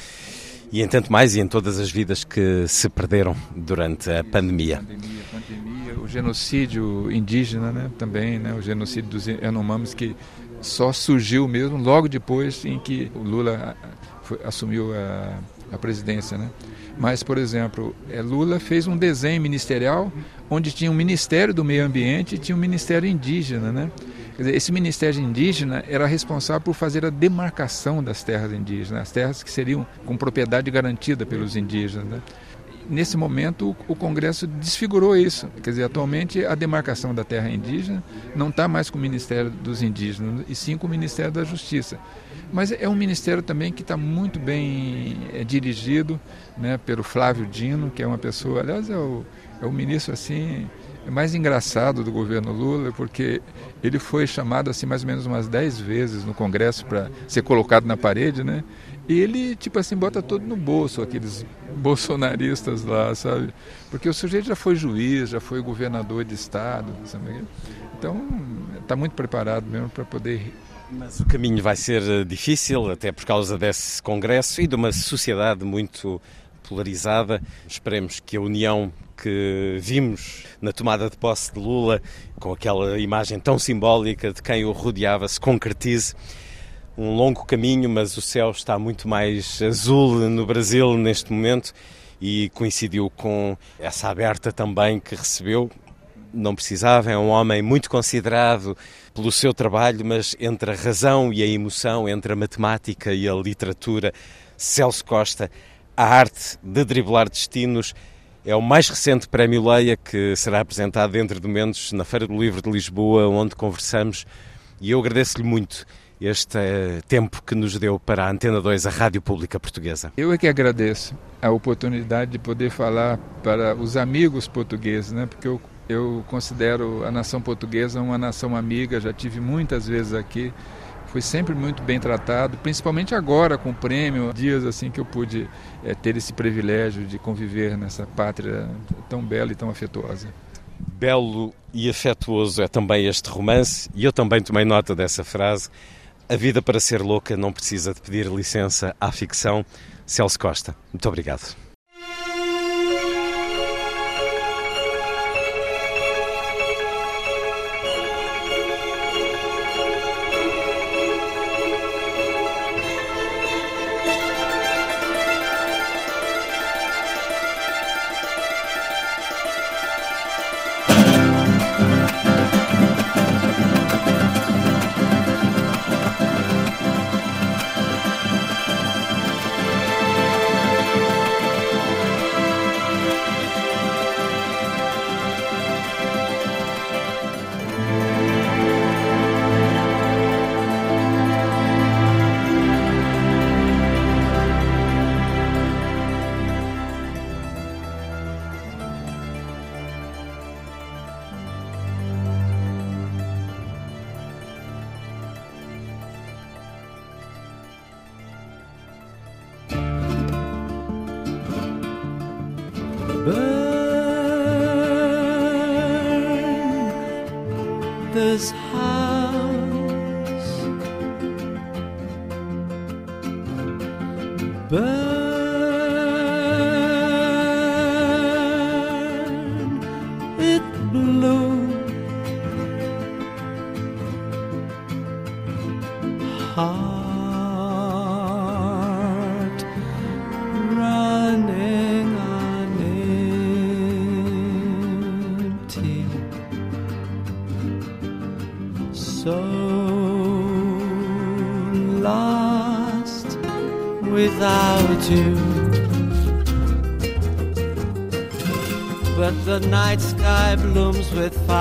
e em tanto mais e em todas as vidas que se perderam durante a pandemia. pandemia, pandemia o genocídio indígena né, também, né, o genocídio dos Yanomamis que só surgiu mesmo logo depois em que o Lula foi, assumiu a, a presidência. Né? Mas, por exemplo, é, Lula fez um desenho ministerial onde tinha um Ministério do Meio Ambiente e tinha um Ministério Indígena. Né? Dizer, esse Ministério Indígena era responsável por fazer a demarcação das terras indígenas, as terras que seriam com propriedade garantida pelos indígenas. Né? nesse momento o Congresso desfigurou isso. Quer dizer, atualmente a demarcação da terra indígena não está mais com o Ministério dos Indígenas, e sim com o Ministério da Justiça. Mas é um ministério também que está muito bem é, dirigido né, pelo Flávio Dino, que é uma pessoa, aliás, é o, é o ministro assim mais engraçado do governo Lula, porque ele foi chamado assim mais ou menos umas dez vezes no Congresso para ser colocado na parede, né? E ele, tipo assim, bota tudo no bolso, aqueles bolsonaristas lá, sabe? Porque o sujeito já foi juiz, já foi governador de estado, sabe? Então, está muito preparado mesmo para poder mas o caminho vai ser eh, difícil, até por causa desse Congresso e de uma sociedade muito polarizada. Esperemos que a união que vimos na tomada de posse de Lula, com aquela imagem tão simbólica de quem o rodeava, se concretize. Um longo caminho, mas o céu está muito mais azul no Brasil neste momento e coincidiu com essa aberta também que recebeu não precisava, é um homem muito considerado pelo seu trabalho, mas entre a razão e a emoção, entre a matemática e a literatura, Celso Costa, a arte de driblar destinos, é o mais recente prémio Leia que será apresentado dentro de momentos na Feira do Livro de Lisboa, onde conversamos, e eu agradeço-lhe muito este eh, tempo que nos deu para a Antena 2, a Rádio Pública Portuguesa. Eu é que agradeço a oportunidade de poder falar para os amigos portugueses, né? porque eu, eu considero a nação portuguesa uma nação amiga, já tive muitas vezes aqui, fui sempre muito bem tratado, principalmente agora com o prêmio, dias assim que eu pude é, ter esse privilégio de conviver nessa pátria tão bela e tão afetuosa. Belo e afetuoso é também este romance, e eu também tomei nota dessa frase. A vida para ser louca não precisa de pedir licença à ficção. Celso Costa, muito obrigado.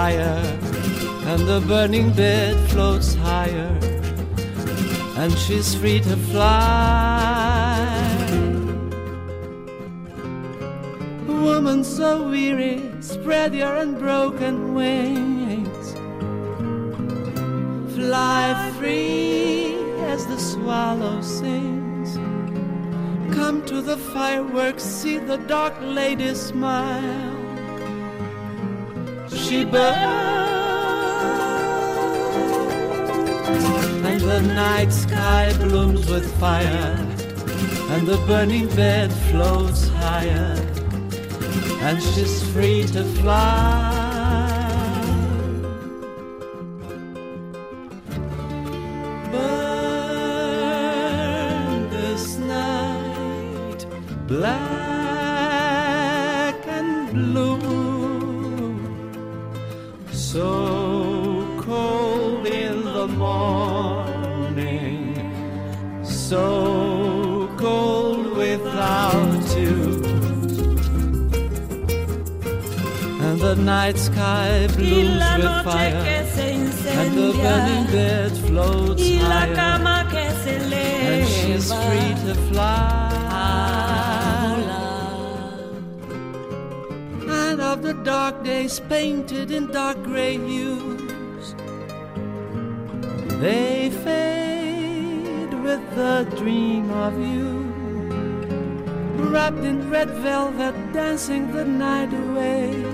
Fire, and the burning bed floats higher, and she's free to fly. Woman so weary, spread your unbroken wings. Fly free as the swallow sings. Come to the fireworks, see the dark lady smile. She burns, and the night sky blooms with fire, and the burning bed floats higher, and she's free to fly. Days painted in dark gray hues, they fade with the dream of you, wrapped in red velvet, dancing the night away.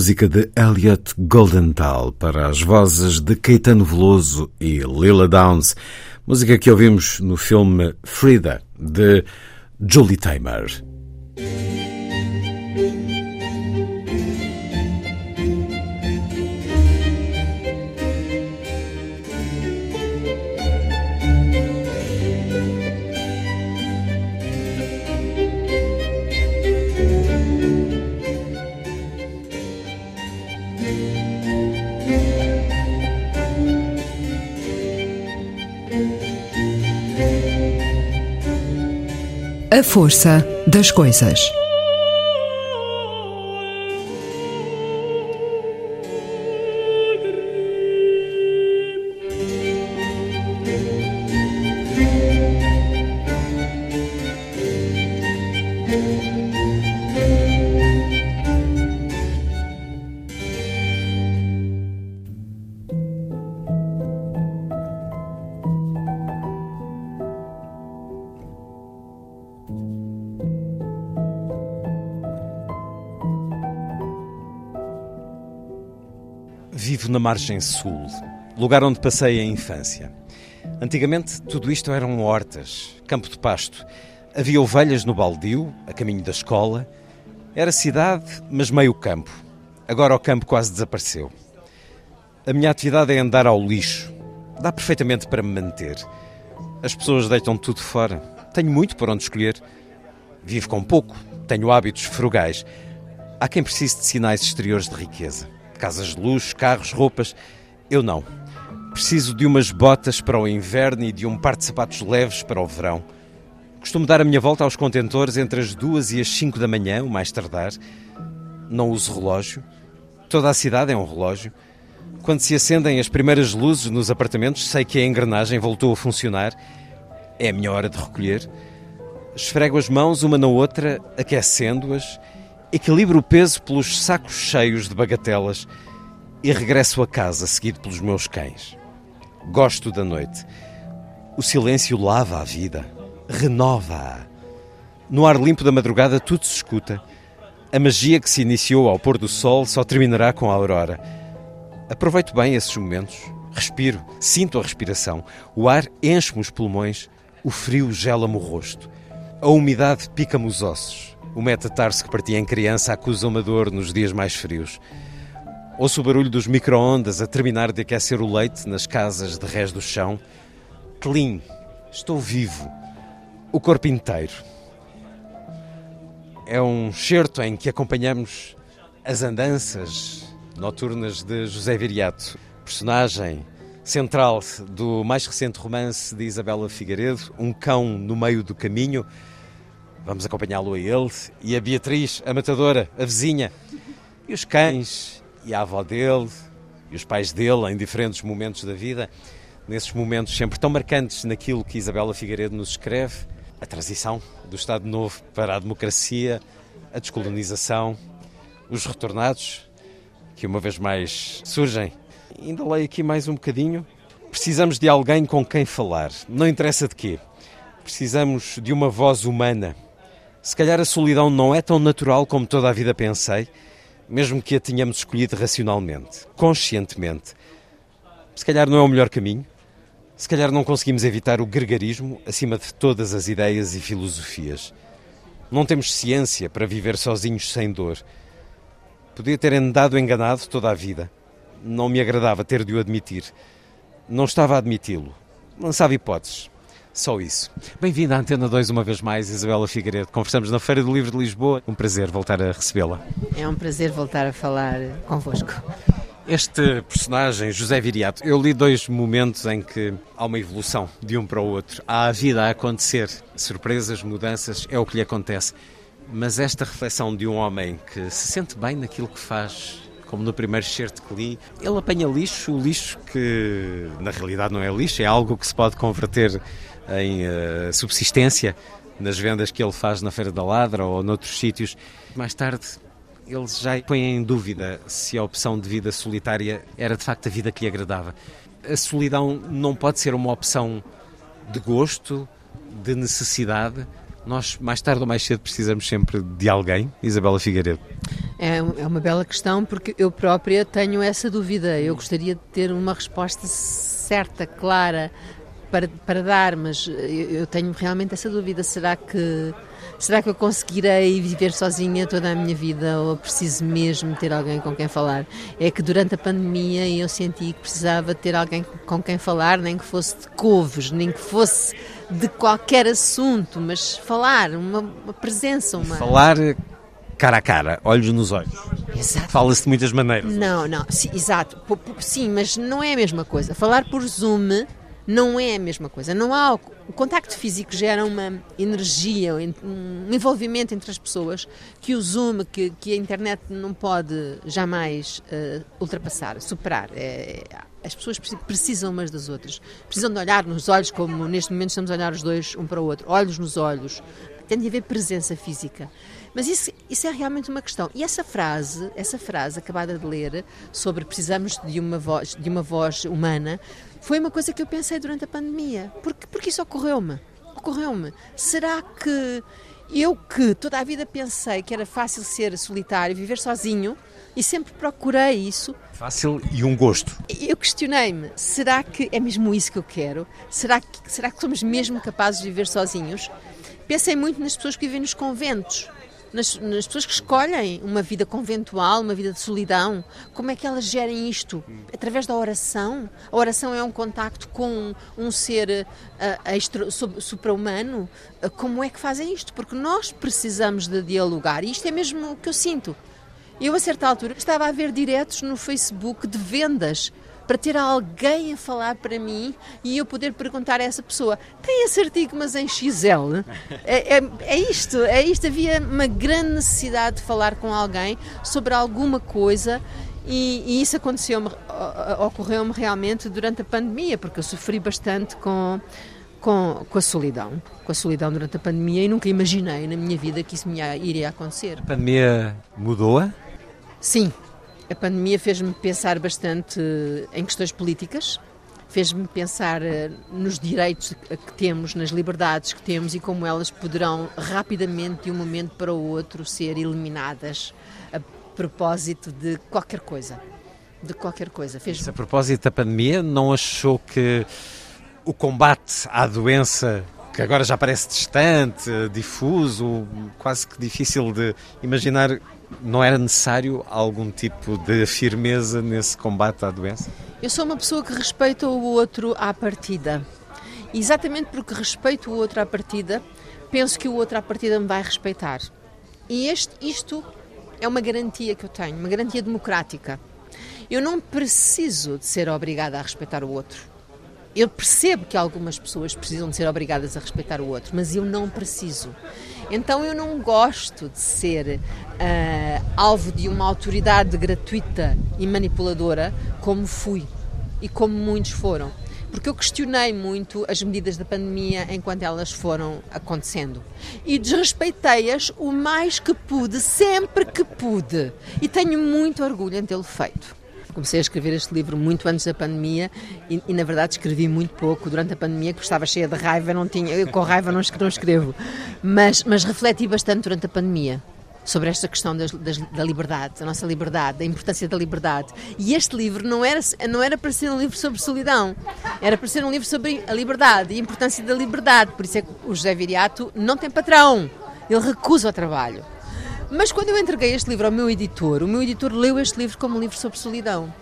Música de Elliot Goldenthal para as vozes de Caetano Veloso e Lila Downs, música que ouvimos no filme Frida de Julie Taymor. A força das coisas. Margem sul, lugar onde passei a infância. Antigamente tudo isto eram hortas, campo de pasto. Havia ovelhas no baldio, a caminho da escola. Era cidade, mas meio campo. Agora o campo quase desapareceu. A minha atividade é andar ao lixo. Dá perfeitamente para me manter. As pessoas deitam tudo fora. Tenho muito por onde escolher. Vivo com pouco, tenho hábitos frugais. Há quem precise de sinais exteriores de riqueza. Casas de luxo, carros, roupas. Eu não. Preciso de umas botas para o inverno e de um par de sapatos leves para o verão. Costumo dar a minha volta aos contentores entre as duas e as cinco da manhã, o mais tardar. Não uso relógio. Toda a cidade é um relógio. Quando se acendem as primeiras luzes nos apartamentos, sei que a engrenagem voltou a funcionar. É a minha hora de recolher. Esfrego as mãos uma na outra, aquecendo-as, equilibro o peso pelos sacos cheios de bagatelas e regresso a casa, seguido pelos meus cães. Gosto da noite. O silêncio lava a vida, renova-a. No ar limpo da madrugada tudo se escuta. A magia que se iniciou ao pôr do sol só terminará com a aurora. Aproveito bem esses momentos. Respiro, sinto a respiração. O ar enche-me os pulmões, o frio gela-me o rosto. A umidade pica-me os ossos. O metatarso que partia em criança acusa uma dor nos dias mais frios. Ouço o barulho dos micro-ondas a terminar de aquecer o leite nas casas de rés do chão. Clean, estou vivo. O corpo inteiro. É um certo em que acompanhamos as andanças noturnas de José Viriato, personagem central do mais recente romance de Isabela Figueiredo, Um Cão no Meio do Caminho. Vamos acompanhá-lo a ele e a Beatriz, a matadora, a vizinha, e os cães, e a avó dele, e os pais dele em diferentes momentos da vida, nesses momentos sempre tão marcantes naquilo que Isabela Figueiredo nos escreve a transição do Estado Novo para a democracia, a descolonização, os retornados, que uma vez mais surgem. Ainda leio aqui mais um bocadinho. Precisamos de alguém com quem falar, não interessa de quê. Precisamos de uma voz humana. Se calhar a solidão não é tão natural como toda a vida pensei, mesmo que a tenhamos escolhido racionalmente, conscientemente. Se calhar não é o melhor caminho. Se calhar não conseguimos evitar o gregarismo acima de todas as ideias e filosofias. Não temos ciência para viver sozinhos sem dor. Podia ter andado enganado toda a vida. Não me agradava ter de o admitir. Não estava a admiti-lo. Lançava hipóteses. Só isso. Bem-vinda à Antena 2 uma vez mais, Isabela Figueiredo. Conversamos na Feira do Livro de Lisboa. Um prazer voltar a recebê-la. É um prazer voltar a falar convosco. Este personagem, José Viriato, eu li dois momentos em que há uma evolução de um para o outro. Há a vida a acontecer, surpresas, mudanças, é o que lhe acontece. Mas esta reflexão de um homem que se sente bem naquilo que faz, como no primeiro certo que li, ele apanha lixo, o lixo que na realidade não é lixo, é algo que se pode converter em uh, subsistência nas vendas que ele faz na Feira da Ladra ou noutros sítios. Mais tarde, ele já põe em dúvida se a opção de vida solitária era de facto a vida que lhe agradava. A solidão não pode ser uma opção de gosto, de necessidade. Nós, mais tarde ou mais cedo, precisamos sempre de alguém. Isabela Figueiredo. É, é uma bela questão porque eu própria tenho essa dúvida. Eu gostaria de ter uma resposta certa, clara, para, para dar, mas eu, tenho realmente essa dúvida. Será que será que eu conseguirei viver sozinha toda a minha vida ou preciso mesmo ter alguém com quem falar? É que durante a pandemia eu senti que precisava ter alguém com quem falar, nem que fosse de couves, nem que fosse de qualquer assunto, mas falar, uma, uma presença, uma Falar cara a cara, olhos nos olhos. Fala-se de muitas maneiras. Não, não, sim, exato. Sim, mas não é a mesma coisa. Falar por Zoom não é a mesma coisa. Não há o, contacto físico gera uma energia, um envolvimento entre as pessoas que o Zoom, que, que a internet não pode jamais eh, ultrapassar, superar. É- as pessoas preci- precisam umas das outras. Precisam de olhar nos olhos, como neste momento estamos a olhar os dois um para o outro. Olhos nos olhos. Tem de haver presença física. Mas isso, isso é realmente uma questão. E essa frase, essa frase acabada de ler sobre precisamos de uma voz, de uma voz humana, foi uma coisa que eu pensei durante a pandemia. Porque, porque isso ocorreu-me. Ocorreu-me. Será que eu que toda a vida pensei que era fácil ser solitário, viver sozinho, e sempre procurei isso, Fácil e um gosto. eu questionei-me, será que é mesmo isso que eu quero? Será que, será que somos mesmo capazes de viver sozinhos? Pensei muito nas pessoas que vivem nos conventos, nas, nas pessoas que escolhem uma vida conventual, uma vida de solidão. Como é que elas gerem isto? Através da oração? A oração é um contacto com um ser sub- supra-humano? Ah, Como é que fazem isto? Porque nós precisamos de dialogar e isto é mesmo o que eu sinto. Eu, a certa altura, estava a ver diretos no Facebook de vendas para ter alguém a falar para mim e eu poder perguntar a essa pessoa: tem esse artigo, mas em XL? É, é, é isto, é isto. Havia uma grande necessidade de falar com alguém sobre alguma coisa. E, e isso aconteceu ocorreu-me realmente durante a pandemia, porque eu sofri bastante com, com, com a solidão, com a solidão durante a pandemia e nunca imaginei na minha vida que isso me ia- iria acontecer. A pandemia mudou-a? Sim, a pandemia fez-me pensar bastante em questões políticas, fez-me pensar eh, nos direitos que temos, nas liberdades que temos e como elas poderão rapidamente, de um momento para o outro, ser eliminadas a propósito de qualquer coisa. De qualquer coisa. Fez A propósito da pandemia, não achou que o combate à doença que agora já parece distante, difuso, quase que difícil de imaginar, não era necessário algum tipo de firmeza nesse combate à doença? Eu sou uma pessoa que respeita o outro à partida. Exatamente porque respeito o outro à partida, penso que o outro à partida me vai respeitar. E este, isto é uma garantia que eu tenho, uma garantia democrática. Eu não preciso de ser obrigada a respeitar o outro. Eu percebo que algumas pessoas precisam de ser obrigadas a respeitar o outro, mas eu não preciso. Então eu não gosto de ser uh, alvo de uma autoridade gratuita e manipuladora como fui e como muitos foram. Porque eu questionei muito as medidas da pandemia enquanto elas foram acontecendo. E desrespeitei-as o mais que pude, sempre que pude. E tenho muito orgulho em tê-lo feito. Comecei a escrever este livro muito antes da pandemia e, e, na verdade escrevi muito pouco durante a pandemia, que estava cheia de raiva, não tinha, eu com raiva não escrevo, mas, mas refleti bastante durante a pandemia sobre esta questão das, das, da liberdade, da nossa liberdade, da importância da liberdade. E este livro não era, não era para ser um livro sobre solidão, era para ser um livro sobre a liberdade e a importância da liberdade. Por isso é que o José Viriato não tem patrão, ele recusa o trabalho. Mas quando eu entreguei este livro ao meu editor, o meu editor leu este livro como um livro sobre solidão.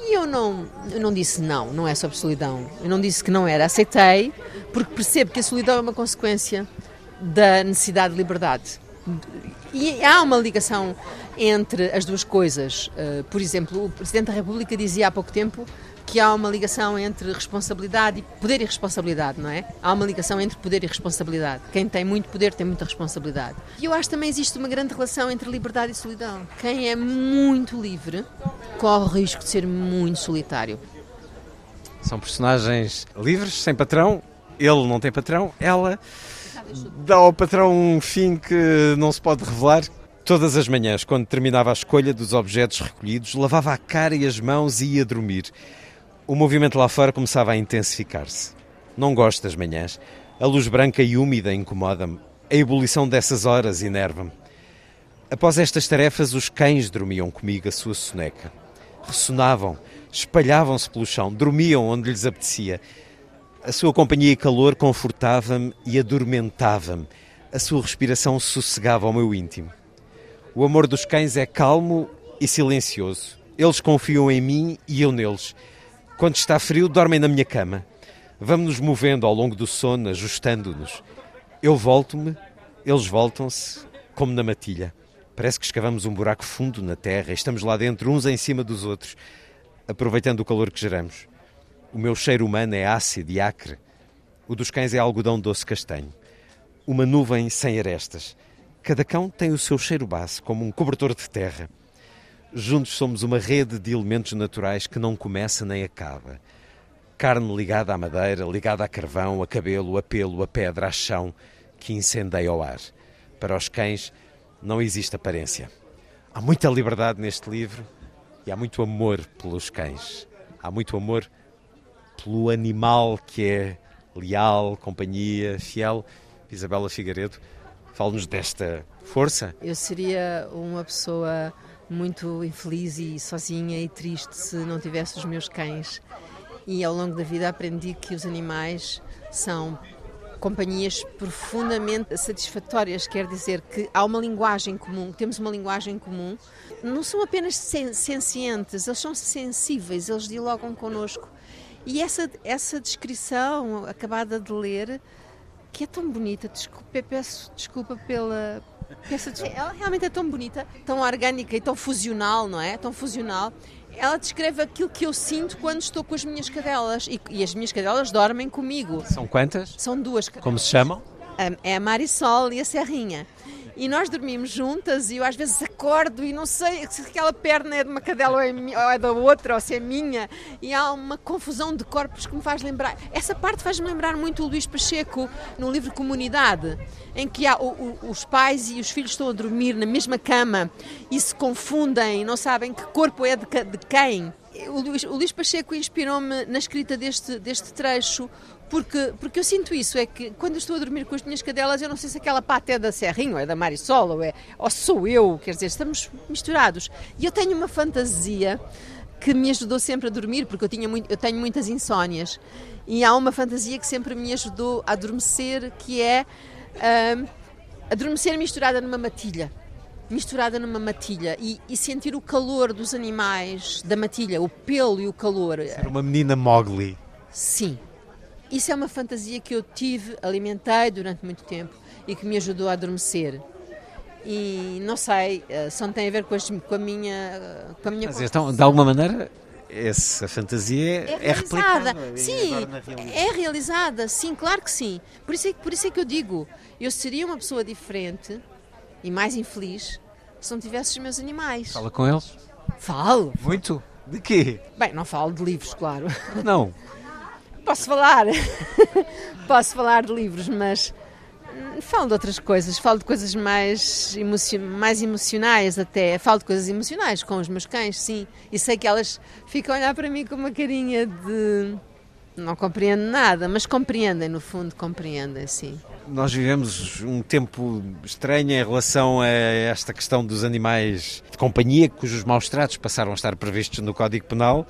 E eu não, eu não disse não, não é sobre solidão. Eu não disse que não era. Aceitei, porque percebo que a solidão é uma consequência da necessidade de liberdade. E há uma ligação entre as duas coisas. Uh, por exemplo, o Presidente da República dizia há pouco tempo que há uma ligação entre responsabilidade e poder e responsabilidade, não é? Há uma ligação entre poder e responsabilidade. Quem tem muito poder tem muita responsabilidade. E eu acho que também existe uma grande relação entre liberdade e solidão. Quem é muito livre corre o risco de ser muito solitário. São personagens livres, sem patrão. Ele não tem patrão, ela dá ao patrão um fim que não se pode revelar. Todas as manhãs, quando terminava a escolha dos objetos recolhidos, lavava a cara e as mãos e ia dormir. O movimento lá fora começava a intensificar-se. Não gosto das manhãs. A luz branca e úmida incomoda-me. A ebulição dessas horas enerva-me. Após estas tarefas, os cães dormiam comigo a sua soneca. Ressonavam, espalhavam-se pelo chão, dormiam onde lhes apetecia. A sua companhia e calor confortava-me e adormentava-me. A sua respiração sossegava o meu íntimo. O amor dos cães é calmo e silencioso. Eles confiam em mim e eu neles. Quando está frio, dormem na minha cama. Vamos nos movendo ao longo do sono, ajustando-nos. Eu volto-me, eles voltam-se, como na matilha. Parece que escavamos um buraco fundo na terra e estamos lá dentro, uns em cima dos outros, aproveitando o calor que geramos. O meu cheiro humano é ácido e acre. O dos cães é algodão doce castanho. Uma nuvem sem arestas. Cada cão tem o seu cheiro base, como um cobertor de terra. Juntos somos uma rede de elementos naturais que não começa nem acaba. Carne ligada à madeira, ligada a carvão, a cabelo, a pelo, a pedra, a chão, que incendeia o ar. Para os cães não existe aparência. Há muita liberdade neste livro e há muito amor pelos cães. Há muito amor pelo animal que é leal, companhia, fiel. Isabela Figueiredo, fala-nos desta força. Eu seria uma pessoa muito infeliz e sozinha e triste se não tivesse os meus cães. E ao longo da vida aprendi que os animais são companhias profundamente satisfatórias, quer dizer que há uma linguagem comum, temos uma linguagem comum. Não são apenas sen sencientes, eles são sensíveis, eles dialogam connosco. E essa, essa descrição acabada de ler, que é tão bonita, desculpa, peço desculpa pela, ela realmente é tão bonita, tão orgânica e tão fusional, não é? Tão fusional. Ela descreve aquilo que eu sinto quando estou com as minhas cadelas e, e as minhas cadelas dormem comigo. São quantas? São duas cadelas. Como se chamam? É a Marisol e a Serrinha. E nós dormimos juntas e eu às vezes acordo e não sei se aquela perna é de uma cadela ou é, ou é da outra ou se é minha. E há uma confusão de corpos que me faz lembrar. Essa parte faz-me lembrar muito o Luís Pacheco no livro Comunidade, em que há o, o, os pais e os filhos estão a dormir na mesma cama e se confundem, não sabem que corpo é de, de quem. O Luís, o Luís Pacheco inspirou-me na escrita deste, deste trecho porque, porque eu sinto isso, é que quando eu estou a dormir com as minhas cadelas, eu não sei se aquela pata é da Serrinho, ou é da Marisol, ou, é, ou sou eu, quer dizer, estamos misturados. E eu tenho uma fantasia que me ajudou sempre a dormir, porque eu, tinha muito, eu tenho muitas insónias. E há uma fantasia que sempre me ajudou a adormecer, que é hum, adormecer misturada numa matilha. Misturada numa matilha e, e sentir o calor dos animais, da matilha, o pelo e o calor. Era uma menina Mowgli. Sim. Isso é uma fantasia que eu tive, alimentei durante muito tempo e que me ajudou a adormecer. E não sei, eh, só não tem a ver com, as- com a minha. Com a minha Mas então, de alguma maneira, essa fantasia é é, realizada. sim, é realizada, sim, claro que sim. Por isso, é, que- por isso é que eu digo, eu seria uma pessoa diferente e mais infeliz se não tivesse os meus animais. Fala com eles? Falo. Muito? De quê? Bem, não falo de livros, claro. Não. Posso falar. Posso falar de livros, mas hum, falo de outras coisas. Falo de coisas mais, emocio mais emocionais até. Falo de coisas emocionais com os meus cães, sim. E sei que elas ficam a olhar para mim com uma carinha de... Não compreendo nada, mas compreendem, no fundo, compreendem, sim. Nós vivemos um tempo estranho em relação a esta questão dos animais de companhia, cujos maus tratos passaram a estar previstos no Código Penal,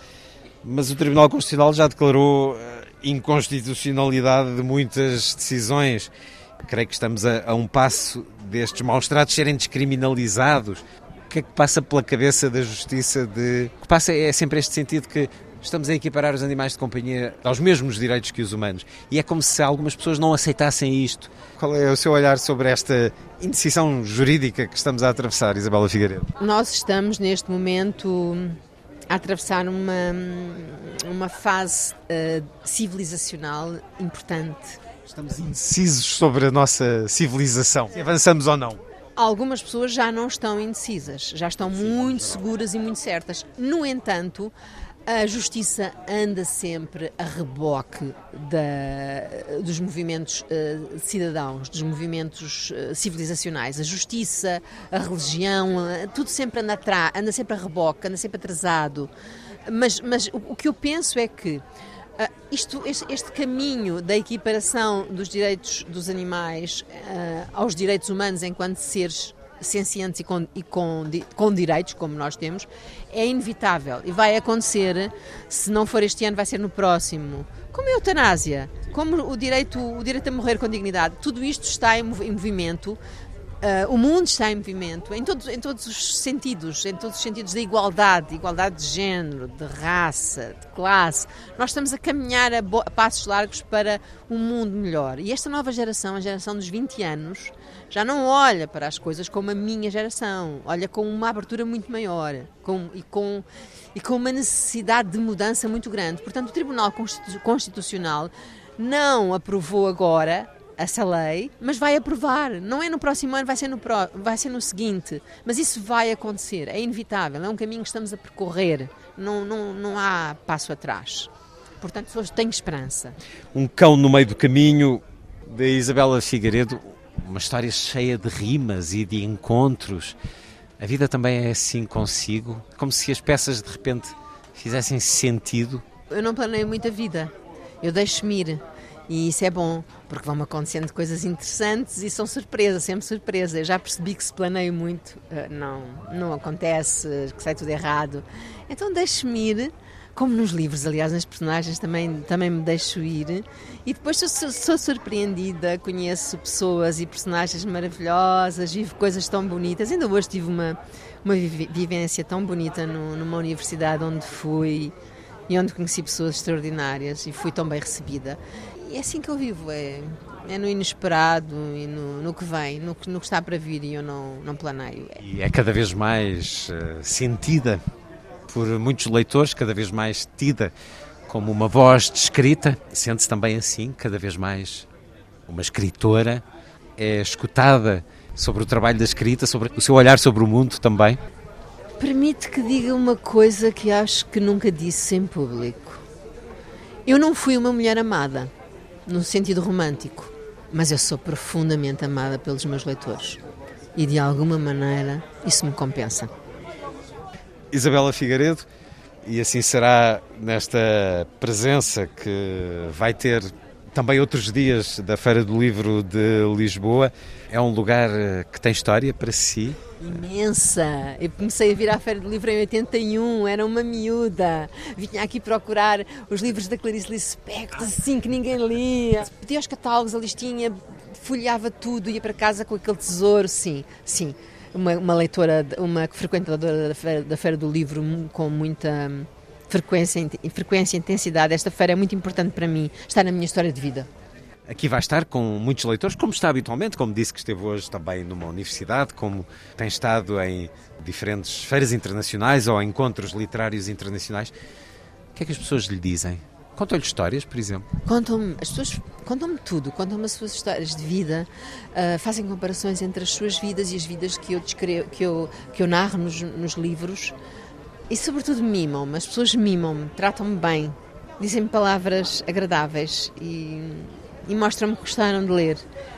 mas o Tribunal Constitucional já declarou eh, inconstitucionalidade de muitas decisões. Creio que estamos a, a um passo destes maus tratos serem descriminalizados. O que é que passa pela cabeça da Justiça de... O que passa é sempre este sentido que estamos a equiparar os animais de companhia aos mesmos direitos que os humanos. E é como se algumas pessoas não aceitassem isto. Qual é o seu olhar sobre esta indecisão jurídica que estamos a atravessar, Isabela Figueiredo? Nós estamos neste momento a atravessar uma, uma fase eh, civilizacional importante. Estamos indecisos sobre a nossa civilização. Se avançamos ou não. Algumas pessoas já não estão indecisas, já estão muito seguras e muito certas. No entanto, a justiça anda sempre a reboque da- dos movimentos eh, cidadãos, dos movimentos eh, civilizacionais. A justiça, a religião, eh, tudo sempre anda atrás, anda sempre a reboque, anda sempre atrasado. Mas, mas o, o que eu penso é que ah, isto, este, este caminho da equiparação dos direitos dos animais ah, aos direitos humanos enquanto seres sencientes e, com, e com, com direitos, como nós temos, é inevitável e vai acontecer, se não for este ano, vai ser no próximo. Como a eutanásia, como o direito, o direito a morrer com dignidade, tudo isto está em, em movimento. Ah, o mundo está em movimento em todos, em todos os sentidos, em todos os sentidos da igualdade, igualdade de género, de raça, de classe. Nós estamos a caminhar a, a passos largos para um mundo melhor. E esta nova geração, a geração dos 20 anos, já não olha para as coisas como a minha geração, olha com uma abertura muito maior com, e, com, e com uma necessidade de mudança muito grande. Portanto, o Tribunal Constitu- Constitucional não aprovou agora essa lei, mas vai aprovar. Não é no próximo ano, vai ser no, pró- vai ser no seguinte. Mas isso vai acontecer, é inevitável, é um caminho que estamos a percorrer. Não, não, não há passo atrás. Portanto, hoje tenho esperança. Um cão no meio do caminho, da Isabela Figueiredo, uma história cheia de rimas e de encontros. A vida também é assim consigo, como se as peças de repente fizessem sentido. Eu não planeio muita vida, eu deixo-me ir. E isso é bom, porque vão-me acontecendo coisas interessantes e são surpresas, sempre surpresa. Eu já percebi que se planeio muito, eh, não, não acontece, que sai tudo errado. Então deixo-me ir, como nos livros, aliás, nas personagens também, também me deixo ir. E depois sou, sou- surpreendida, conheço pessoas e personagens maravilhosas, vivo coisas tão bonitas. Ainda hoje tive uma, uma vivência tão bonita no- numa universidade onde fui e onde conheci pessoas extraordinárias e fui tão bem recebida. E é assim que eu vivo, é, é no inesperado e no, no que vem, no, no que está para vir e eu não, não planeio. E é cada vez mais eh, sentida por muitos leitores, cada vez mais tida como uma voz de escrita. Sente-se também assim, cada vez mais uma escritora. É escutada sobre o trabalho da escrita, sobre o seu olhar sobre o mundo também. Permite que diga uma coisa que acho que nunca disse em público. Eu não fui uma mulher amada, no sentido romântico, mas eu sou profundamente amada pelos meus leitores. E de alguma maneira isso me compensa. Isabela Figueiredo, e assim será nesta presença que vai ter também outros dias da Feira do Livro de Lisboa. É um lugar eh, que tem história para si? Imensa! Eu comecei a vir à Feira do Livro em 81, era uma miúda. Vinha aqui procurar os livros da Clarice Lispector, assim que ninguém lia. Pedia aos catálogos, a listinha, folheava tudo, ia para casa com aquele tesouro, sim, sim. Uma, uma leitora, uma frequentadora da Feira, da Feira do Livro com muita frequência, frequência e intensidade. Esta feira é muito importante para mim, está na minha história de vida. Aqui vai estar com muitos leitores, como está habitualmente, como disse que esteve hoje também numa universidade, como tem estado em diferentes feiras internacionais ou encontros literários internacionais. O que é que as pessoas lhe dizem? Contam-lhe histórias, por exemplo? Contam-me, as pessoas contam-me tudo, contam-me as suas histórias de vida, uh, fazem comparações entre as suas vidas e as vidas que eu, descrevo, que eu, que eu narro nos, nos livros e, sobretudo, mimam-me. As pessoas mimam-me, tratam-me bem, dizem-me palavras agradáveis e e mostram-me que gostaram de ler.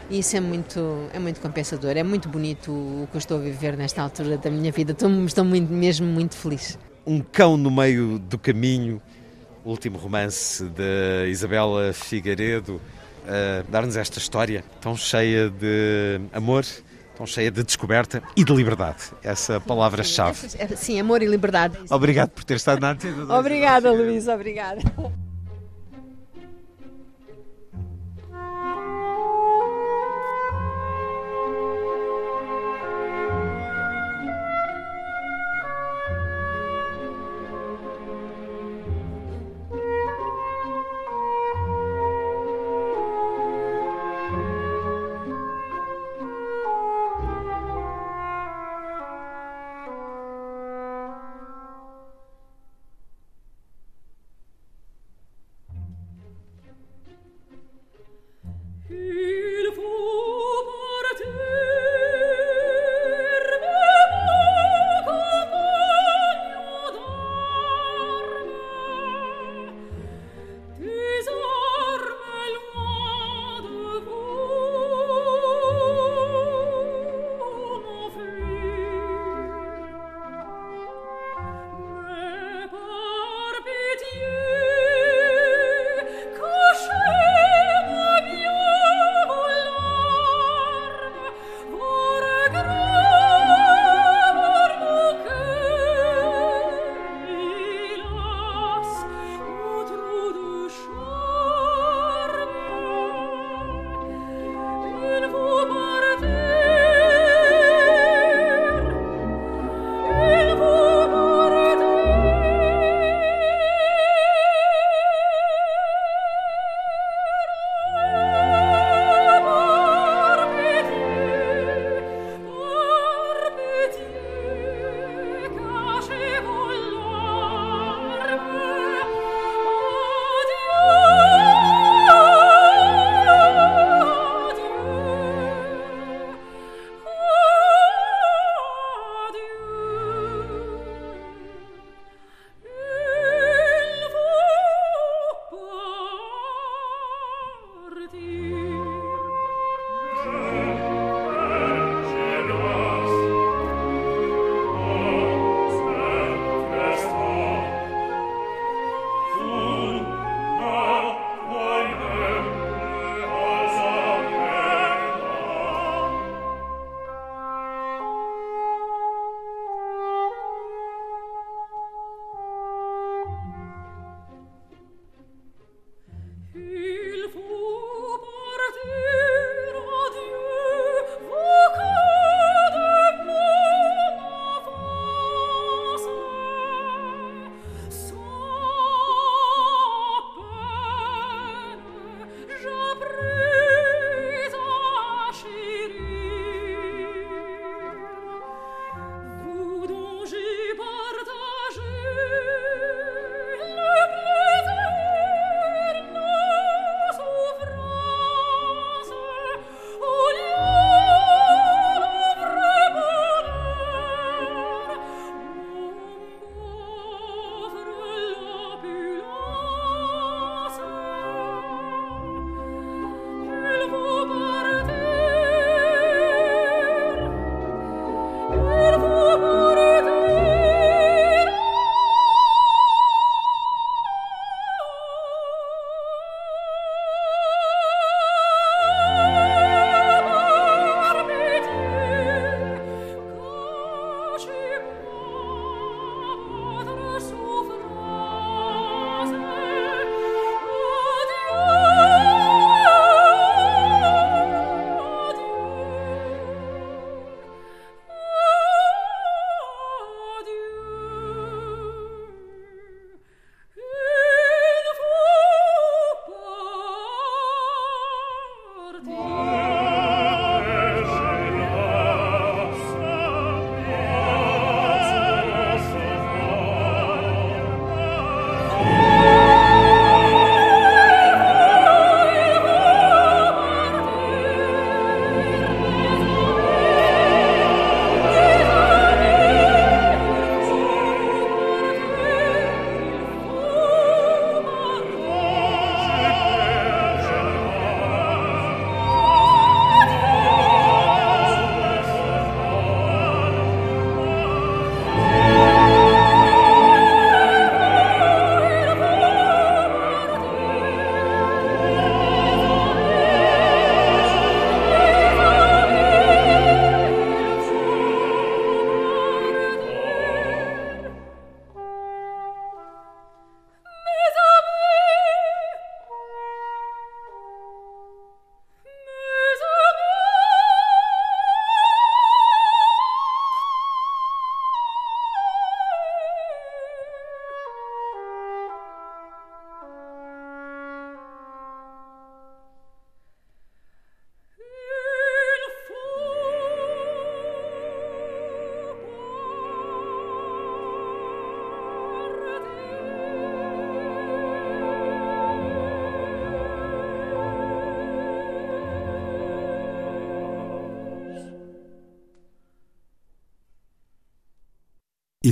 E isso é muito, é muito compensador. É muito bonito o que eu estou a viver nesta altura da minha vida. Estou, estou muito, mesmo muito feliz. Um cão no meio do caminho, o último romance de Isabela Figueiredo, dar-nos esta história tão cheia de amor, tão cheia de descoberta e de liberdade. Essa palavra-chave. Sim, amor e liberdade. Obrigado por ter estado na antena. Obrigada, Luís, obrigada.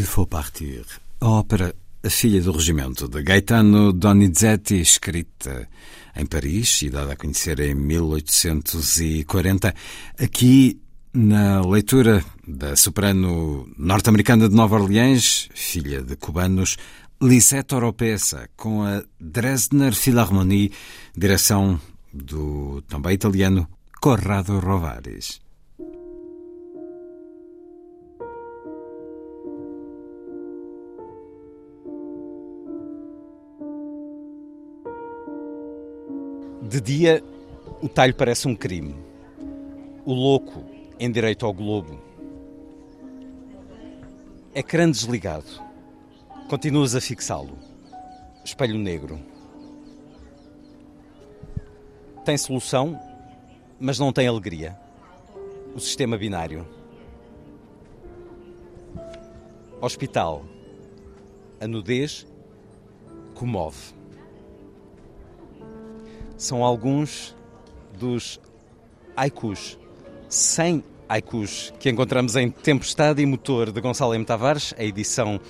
Faut partir. A ópera A Filha do Regimento, de Gaetano Donizetti, escrita em Paris e dada a conhecer em 1840. Aqui, na leitura da soprano norte-americana de Nova Orleans, filha de cubanos, Lisette Oropesa, com a Dresdner Philharmonie, direção do também italiano Corrado Rovares. De dia, o talho parece um crime. O louco em direito ao globo. Ecrã desligado. Continuas a fixá-lo. Espelho negro. Tem solução, mas não tem alegria. O sistema binário. Hospital. A nudez comove são alguns dos haikus, 100 haikus que encontramos em Tempestade e Motor de Gonçalo M. Tavares, a edição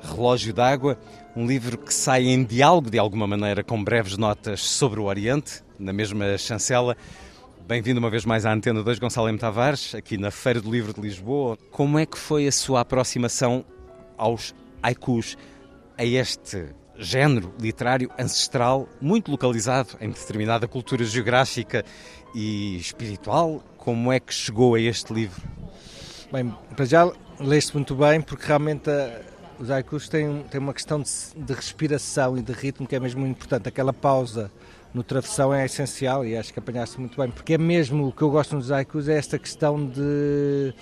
Relógio d'Água, um livro que sai em diálogo de alguma maneira com breves notas sobre o Oriente, na mesma chancela. Bem-vindo uma vez mais à Antena 2, Gonçalo M. Tavares, aqui na Feira do Livro de Lisboa. Como é que foi a sua aproximação aos haikus, a este género literário ancestral, muito localizado em determinada cultura geográfica e espiritual. Como é que chegou a este livro? Bem, para já leste muito bem, porque realmente a, eh, os haikus têm, têm uma questão de, de, respiração e de ritmo que é mesmo muito importante. Aquela pausa no travessão é essencial e acho que apanhaste muito bem, porque é mesmo o que eu gosto nos haikus é esta questão de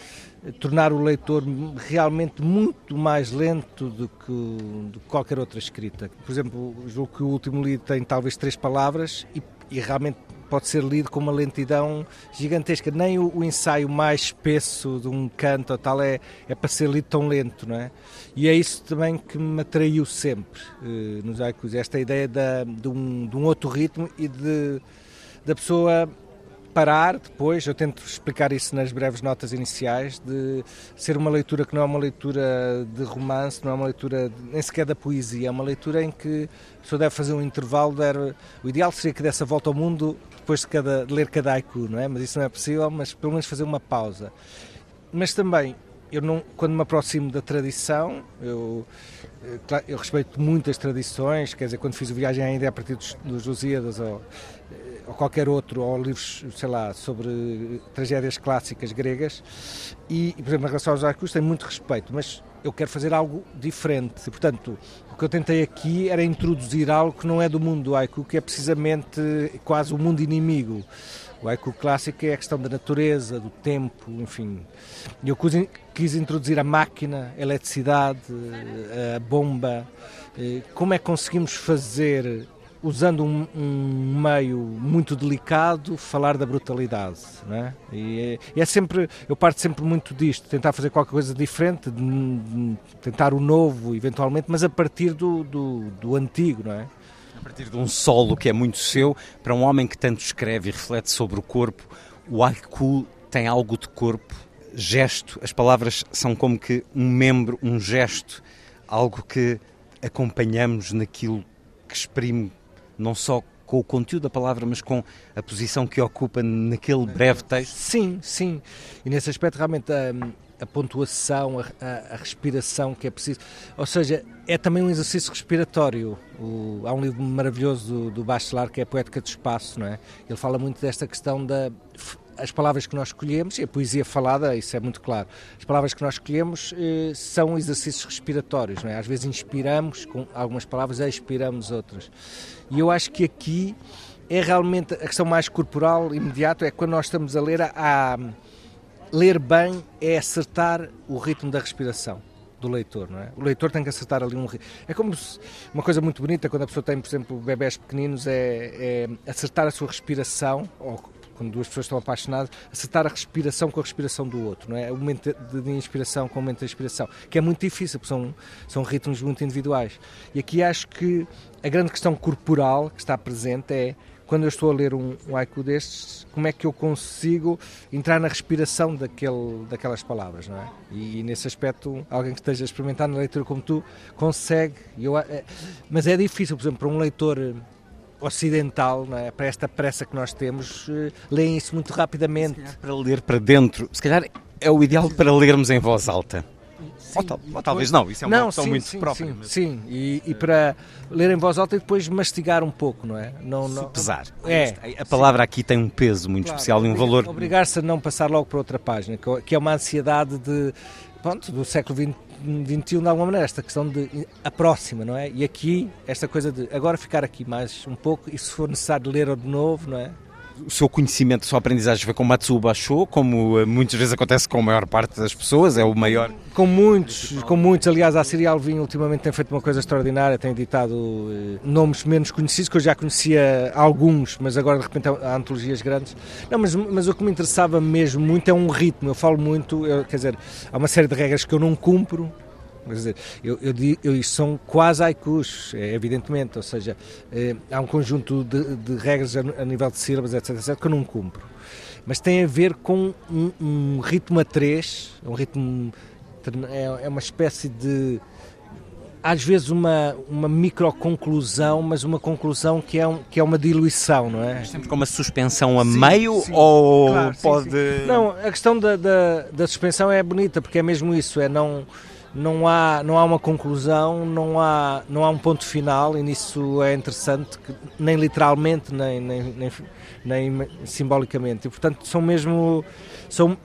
tornar o leitor realmente muito mais lento do que, do que qualquer outra escrita. Por exemplo, julgo que o último livro tem talvez três palavras e, e realmente pode ser lido com uma lentidão gigantesca. Nem o, o, ensaio mais espesso de um canto ou tal é, é para ser lido tão lento, não é? E é isso também que me atraiu sempre eh, nos haikus, esta ideia da, de, um, de um outro ritmo e de da pessoa parar depois, eu tento explicar isso nas breves notas iniciais, de ser uma leitura que não é uma leitura de romance, não é uma leitura nem sequer da poesia, é uma leitura em que a pessoa deve fazer um intervalo, o ideal seria que desse a volta ao mundo depois de, cada, de ler cada haiku, não é? Mas isso não é possível, mas pelo menos fazer uma pausa. Mas também, eu não, quando me aproximo da tradição, eu, eh, eu respeito muito as tradições, quer dizer, quando fiz a viagem ainda a partir dos, dos Lusíadas ou ou qualquer outro, ou livros, sei lá, sobre tragédias clássicas gregas, e, por exemplo, em relação aos haikus, tenho muito respeito, mas eu quero fazer algo diferente. E, portanto, o que eu tentei aqui era introduzir algo que não é do mundo do haiku, que é precisamente quase o mundo inimigo. O haiku clássico é a questão da natureza, do tempo, enfim. Eu quis introduzir a máquina, a eletricidade, a bomba. Eh, como é que conseguimos fazer usando um, um, meio muito delicado, falar da brutalidade. Não é? E, é, é sempre, eu parto sempre muito disto, tentar fazer qualquer coisa diferente, de, de, tentar o novo, eventualmente, mas a partir do, do, do antigo, não é? A partir de um solo que é muito seu, para um homem que tanto escreve e reflete sobre o corpo, o haiku tem algo de corpo, gesto, as palavras são como que um membro, um gesto, algo que acompanhamos naquilo que exprime não só com o conteúdo da palavra, mas com a posição que ocupa naquele breve texto? Sim, sim. E nesse aspecto, realmente, a, a pontuação, a, a, respiração que é preciso. Ou seja, é também um exercício respiratório. O, há um livro maravilhoso do, do Bachelard que é a Poética do Espaço, não é? Ele fala muito desta questão da as palavras que nós escolhemos, e a poesia falada, isso é muito claro, as palavras que nós escolhemos eh, são exercícios respiratórios, não é? Às vezes inspiramos com algumas palavras, expiramos outras. E eu acho que aqui é realmente a questão mais corporal, imediato, é quando nós estamos a ler, a, a ler bem é acertar o ritmo da respiração do leitor, não é? O leitor tem que acertar ali um é como uma coisa muito bonita quando a pessoa tem, por exemplo, bebés pequeninos é, é acertar a sua respiração ou quando duas pessoas estão apaixonadas, acertar a respiração com a respiração do outro, não é? O momento de inspiração com o momento de inspiração, que é muito difícil, porque são, são ritmos muito individuais. E aqui acho que a grande questão corporal que está presente é quando eu estou a ler um, um haiku destes, como é que eu consigo entrar na respiração daquele, daquelas palavras, não é? E, nesse aspecto, alguém que esteja a experimentar na leitura como tu consegue. Eu, é, mas é difícil, por exemplo, para um leitor ocidental, não é? para esta pressa que nós temos, uh, leem isso muito rapidamente. Para ler para dentro, se calhar é o ideal para lermos em voz alta. Sim, ou, tal, ou, talvez não, isso é uma não, opção sim, muito sim, própria. Sim, mas... sim. E, e, para ler em voz alta e depois mastigar um pouco, não é? Não, não pesar. É. A palavra aqui tem um peso muito claro, especial e um valor. Obrigar-se a não passar logo para outra página, que é uma ansiedade de, pronto, do século XX 21 de alguma maneira, esta questão de a próxima, não é? E aqui, esta coisa de agora ficar aqui mais um pouco e se for necessário ler de novo, não é? O seu conhecimento, a sua aprendizagem foi com Matsuba achou, como eh, muitas vezes acontece com a maior parte das pessoas, é o maior. Com muitos, com muitos. Aliás, a Serial Vinho ultimamente tem feito uma coisa extraordinária, tem editado eh, nomes menos conhecidos, que eu já conhecia alguns, mas agora de repente há antologias grandes. Não, mas, mas o que me interessava mesmo muito é um ritmo. Eu falo muito, eu, quer dizer, há uma série de regras que eu não cumpro, Quer dizer, eu, eu, eu, são quase haikus, é, evidentemente, ou seja, é, há um conjunto de, de regras a, a, nível de sílabas, etc, etc, que eu não cumpro. Mas tem a ver com um, um ritmo a três, um ritmo. É, é uma espécie de. Às vezes uma, uma microconclusão, mas uma conclusão que é, um, que é uma diluição, não é? Sempre com uma suspensão a sim, meio sim, ou claro, pode. Sim, não, a questão da, da, da suspensão é bonita, porque é mesmo isso, é não não há, não há uma conclusão, não há, não há um ponto final, e nisso é interessante, que, nem literalmente, nem, nem, nem, nem, simbolicamente. E, portanto, são mesmo. São,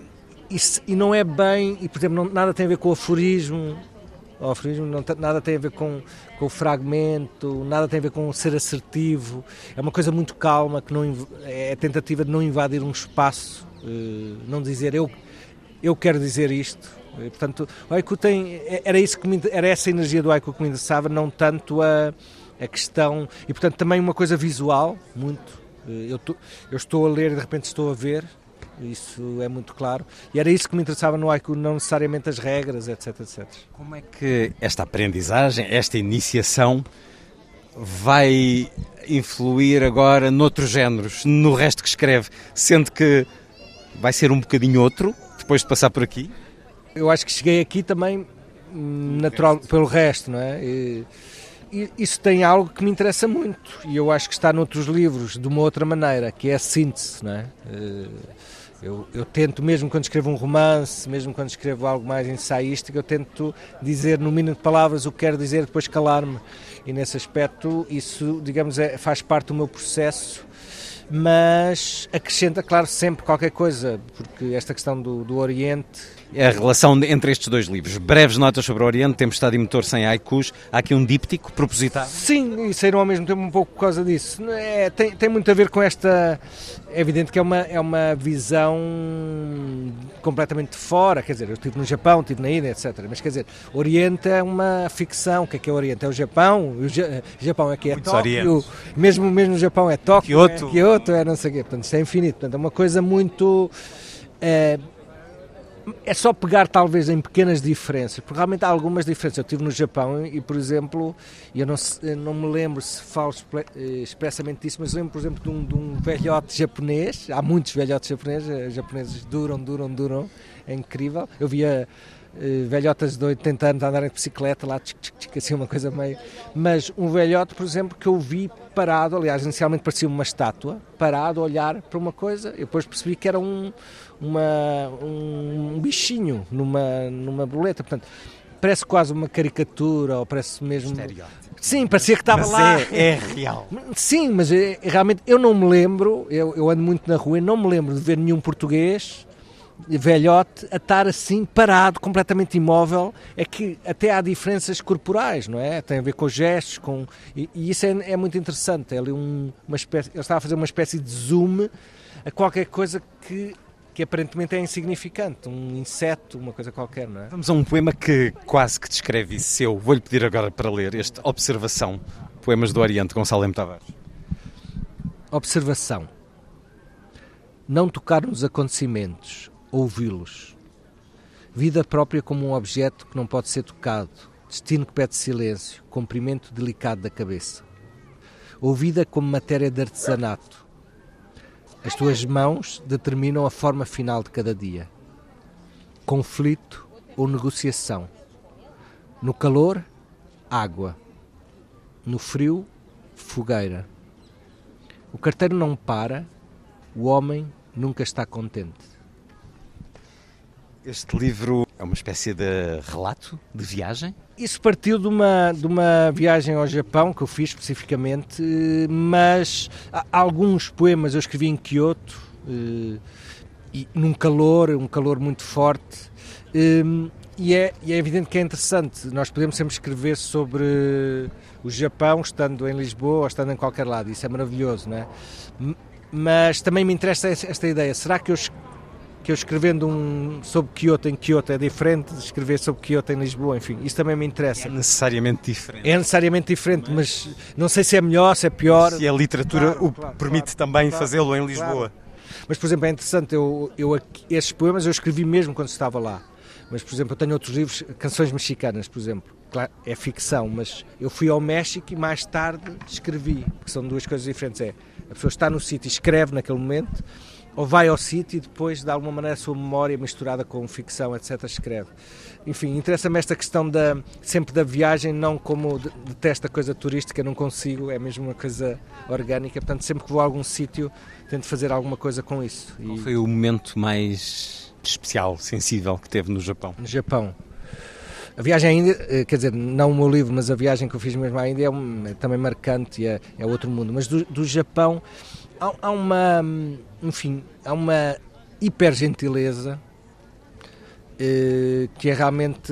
e, e não é bem, e por exemplo, não, nada tem a ver com o aforismo, o aforismo não, nada tem a ver com, com o fragmento, nada tem a ver com ser assertivo, é uma coisa muito calma, que não, é a tentativa de não invadir um espaço, eh, não dizer eu, eu quero dizer isto, e, portanto, o haiku tem. Era, isso que me, era essa energia do haiku que me interessava, não tanto a, a questão. E, portanto, também uma coisa visual, muito. Eu, tô, eu estou a ler e de repente estou a ver, isso é muito claro. E era isso que me interessava no haiku, não necessariamente as regras, etc, etc. Como é que esta aprendizagem, esta iniciação, vai influir agora noutros géneros, no resto que escreve, sendo que vai ser um bocadinho outro depois de passar por aqui? Eu acho que cheguei aqui também hum, natural pelo resto, não é? E, e isso tem algo que me interessa muito e eu acho que está noutros livros de uma outra maneira, que é a síntese, não é? Eh, eu, eu, tento, mesmo quando escrevo um romance, mesmo quando escrevo algo mais ensaístico, eu tento dizer no mínimo de palavras o que quero dizer, depois calar-me. E nesse aspecto, isso, digamos, é, faz parte do meu processo, mas acrescenta, claro, sempre qualquer coisa, porque esta questão do, do Oriente a relação entre estes dois livros. Breves notas sobre o Oriente, Tempestade e Motor sem haikus. Há aqui um díptico propositado? Sim, e saíram ao mesmo tempo um pouco por causa disso. É, tem, tem muito a ver com esta... É evidente que é uma, é uma visão completamente de fora, quer dizer, eu estive no Japão, estive na Índia, etc. Mas quer dizer, Oriente é uma ficção. O que é que é o Oriente? É o Japão, o Japão é que é Muitos Tóquio, mesmo, mesmo o Japão é Tóquio, Kyoto, é, Kyoto, é não sei o quê. Portanto, isto é infinito. Portanto, é uma coisa muito... É, é só pegar talvez em pequenas diferenças, porque realmente há algumas diferenças. Eu estive no Japão e, por exemplo, eu não, não me lembro se falo eh, expressamente disso, mas lembro, por exemplo, de um, de um velhote japonês. Há muitos velhotes japoneses, os japoneses duram, duram, duram. É incrível. Eu via uh, velhotas de 80 anos andarem de bicicleta lá, tchic, tchic, tchic, assim, uma coisa meio. Mas um velhote, por exemplo, que eu vi parado, aliás, inicialmente parecia uma estátua, parado a olhar para uma coisa, eu depois percebi que era um uma, um bichinho numa, numa boleta. Portanto, parece quase uma caricatura, ou parece mesmo. Sim, parecia que estava mas lá. É, é, real. Sim, mas é, realmente eu não me lembro, eu, eu ando muito na rua e não me lembro de ver nenhum português velhote a estar assim parado, completamente imóvel, é que até há diferenças corporais, não é? Tem a ver com gestos, com e, e isso é, é, muito interessante. É ali um, uma espécie, ele estava a fazer uma espécie de zoom a qualquer coisa que que aparentemente é insignificante, um inseto, uma coisa qualquer, não é? Vamos a um poema que quase que descreve isso seu. Vou-lhe pedir agora para ler este Observação, Poemas do Oriente, Gonçalo M. Tavares. Observação. Não tocar nos acontecimentos, ouvi-los. Vida própria como um objeto que não pode ser tocado, destino que pede silêncio, comprimento delicado da cabeça. ouvida como matéria de artesanato. As tuas mãos determinam a forma final de cada dia. Conflito ou negociação. No calor, água. No frio, fogueira. O carteiro não para, o homem nunca está contente. Este livro é uma espécie de relato de viagem? Isso partiu de uma, de uma viagem ao Japão que eu fiz especificamente, mas alguns poemas eu escrevi em Kyoto, eh, e num calor, um calor muito forte. eh, E é, e é evidente que é interessante. Nós podemos sempre escrever sobre o Japão estando em Lisboa ou estando em qualquer lado. Isso é maravilhoso, não é? Mas também me interessa essa- esta ideia. Será que eu, que eu escrevendo um sobre Kyoto em Kyoto é diferente de escrever sobre Kyoto em Lisboa? Enfim, isso também me interessa. É necessariamente diferente. É necessariamente diferente, mas não sei se é melhor, se é pior. Se a literatura Claro, o claro, permite claro, também fazê-lo em. Lisboa. Mas, por exemplo, é interessante, eu, eu, esses poemas eu escrevi mesmo quando estava lá. Mas, por exemplo, eu tenho outros livros, canções mexicanas, por exemplo. Claro, é ficção, mas eu fui ao México e mais tarde escrevi, porque são duas coisas diferentes. É, a pessoa está no sítio e escreve naquele momento, ou vai ao sítio e depois, de alguma maneira, a sua memória misturada com ficção, etc., escreve. Enfim, interessa-me esta questão da, sempre da viagem, não como de- detesto a coisa turística, não consigo, é mesmo uma coisa orgânica. Portanto, sempre que vou a algum sítio, tento fazer alguma coisa com isso. E- Qual foi o momento mais especial, sensível que teve no Japão? no Japão. A viagem à Índia, eh, quer dizer, não o meu livro, mas a viagem que eu fiz mesmo à Índia é, um- é também marcante e é, é outro mundo. Mas do, do Japão há, há uma, enfim, há uma hiper gentileza eh, que é realmente,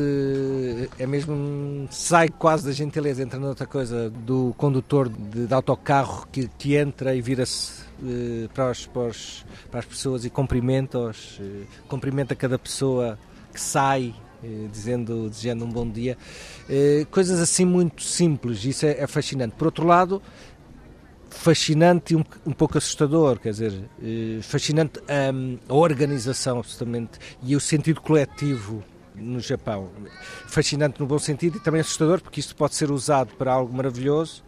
é mesmo, sai quase da gentileza, entra noutra coisa, do condutor de, de autocarro que, que entra e vira-se eh, para, os- para para as pessoas e cumprimenta-os, eh, cumprimenta cada pessoa que sai, eh, dizendo, desejando um bom dia. Eh, coisas assim muito simples, isso é, é fascinante. Por outro lado, fascinante e um, um pouco assustador, quer dizer, eh, fascinante hum, a organização absolutamente e o sentido coletivo no Japão. Fascinante no bom sentido e também assustador porque isto pode ser usado para algo maravilhoso,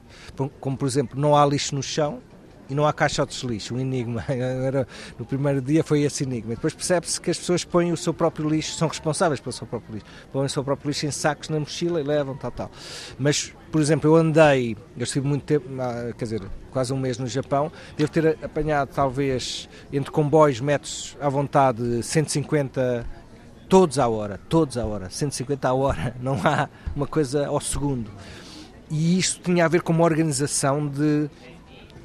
como, por exemplo, não há lixo no chão e não há caixotes de lixo, um enigma. Era, no primeiro dia foi esse enigma. Depois percebe-se que as pessoas põem o seu próprio lixo, são responsáveis pelo seu próprio lixo, põem o seu próprio lixo em sacos na mochila e levam, tal, tal. Mas, por exemplo, eu andei, eu estive muito tempo, quer dizer, quase um mês no Japão, devo ter apanhado talvez entre comboios, metros à vontade, 150 todos à hora, todos à hora, 150 à hora, não há uma coisa ao segundo. E isto tinha a ver com uma organização de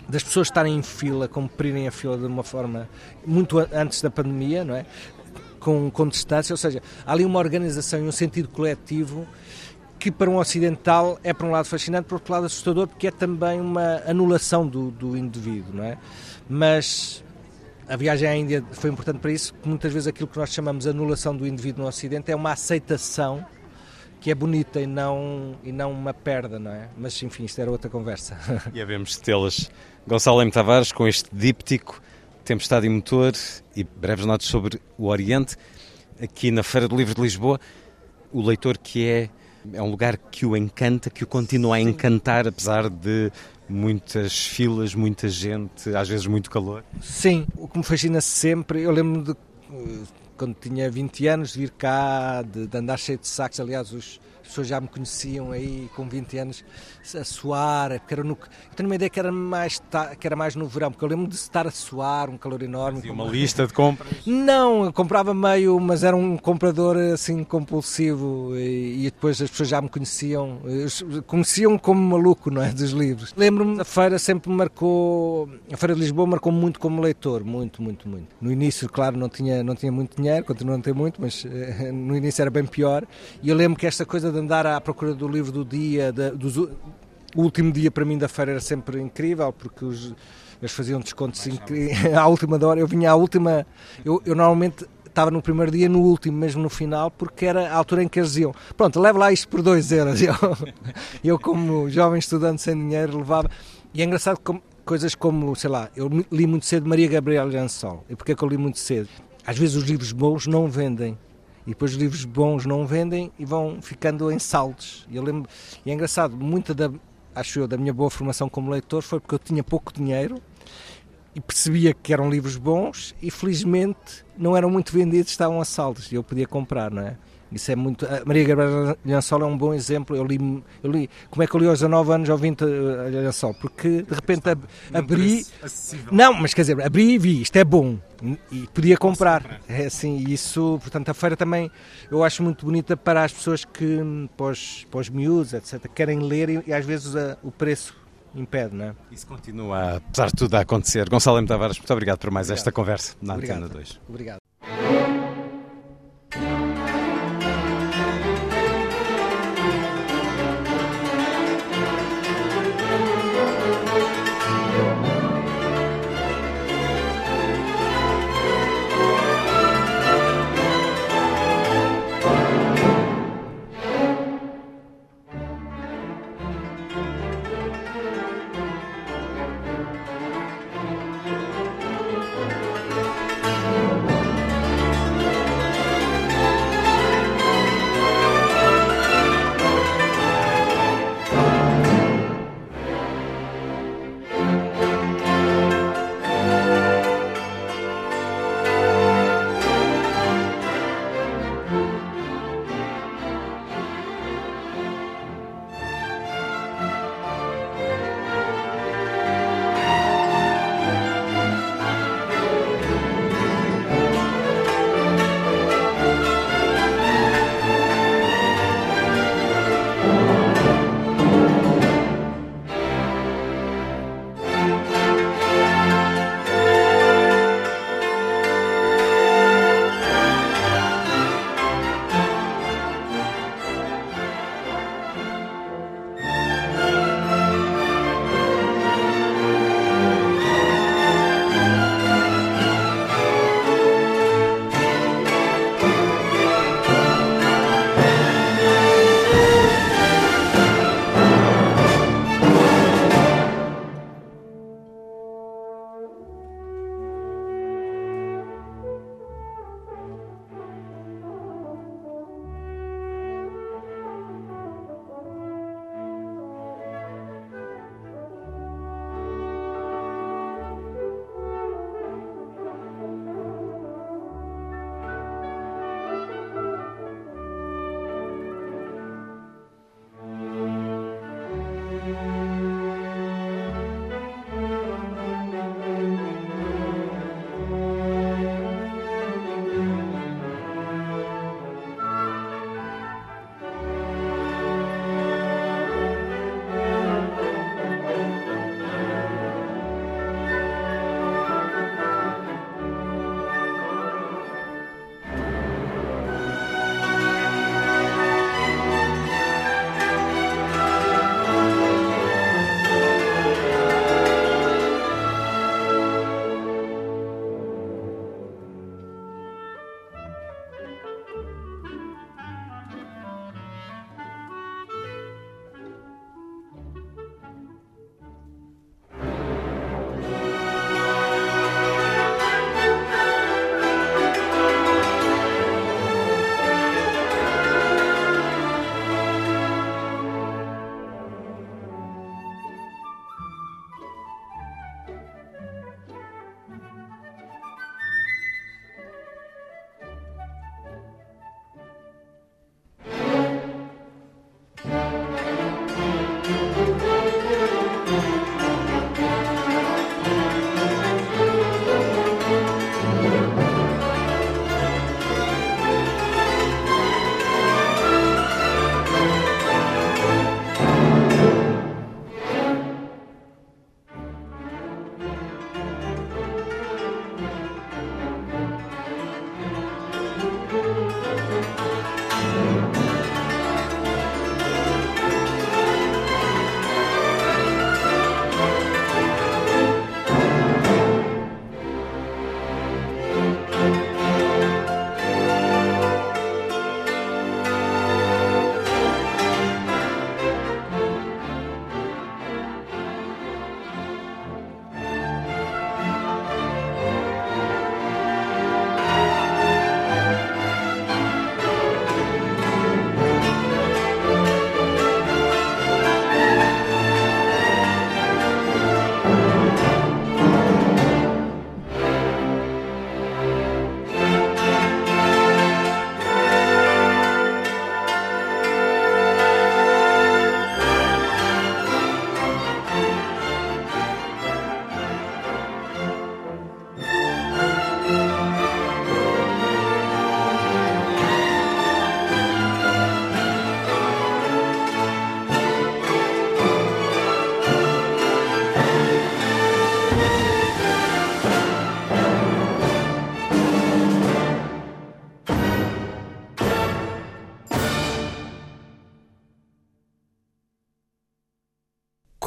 das pessoas estarem em fila, cumprirem a fila de uma forma muito an- antes da pandemia, não é? Com, com distância, ou seja, há ali uma organização e um sentido coletivo que para um ocidental é por um lado fascinante, por outro lado assustador, porque é também uma anulação do, do indivíduo, não é? Mas a viagem à Índia foi importante para isso, porque muitas vezes aquilo que nós chamamos de anulação do indivíduo no Ocidente é uma aceitação que é bonita e não, e não uma perda, não é? Mas enfim, isto era outra conversa. E havemos tê-las. Gonçalo M. Tavares, com este díptico, Tempestade e Motor e breves notas sobre o Oriente, aqui na Feira do Livro de Lisboa. O leitor que é, é um lugar que o encanta, que o continua a encantar, apesar de muitas filas, muita gente, às vezes muito calor. Sim, o que me fascina sempre, eu lembro-me de eh, quando tinha 20 anos de vir cá, de, de andar cheio de sacos, aliás, os, as pessoas já me conheciam aí com 20 anos a suar, porque era no, eu tenho uma ideia que era, mais, que era mais no verão, porque eu lembro de estar a suar, um calor enorme. E uma lista de compras. Não, eu comprava meio, mas era um comprador assim compulsivo e, e depois as pessoas já me conheciam, conheciam como maluco, não é, dos livros. Lembro-me, a feira sempre me marcou, a Feira de Lisboa marcou muito como leitor, muito, muito, muito. No início, claro, não tinha, não tinha muito dinheiro, continuo a não ter muito, mas eh, no início era bem pior. E eu lembro que esta coisa de andar à procura do livro do dia, da- dos, o último dia para mim da feira era sempre incrível, porque os, eles faziam descontos. À última hora, eu vinha à última. Eu, eu normalmente estava no primeiro dia, no último, mesmo no final, porque era a altura em que eles diziam: Pronto, leva lá isto por 2 euros. Eu, eu, como jovem estudante sem dinheiro, levava. E é engraçado como, coisas como, sei lá, eu li muito cedo Maria Gabriela Jansol. E porquê que eu li muito cedo? Às vezes os livros bons não vendem. E depois os livros bons não vendem e vão ficando em saldos. Eu lembro, e é engraçado, muita da, acho eu, da minha boa formação como leitor foi porque eu tinha pouco dinheiro e percebia que eram livros bons e felizmente não eram muito vendidos, estavam a saldos e eu podia comprar, não é? Isso é muito. A Maria Gabriela Lençol é um bom exemplo. Eu li, eu li como é que eu li aos 19 anos ao 20 a Lençol? Porque de repente ab, abri. Não, mas quer dizer, abri e vi, isto é bom e podia comprar. É assim, isso, portanto, a feira também eu acho muito bonita para as pessoas que, para os, para os miúdos, etc., querem ler e, e às vezes a, o preço impede, não é? Isso continua, apesar de tudo, a acontecer. Gonçalo M. Tavares, muito obrigado por mais Obrigado. esta conversa na Obrigado. Antena 2. Obrigado.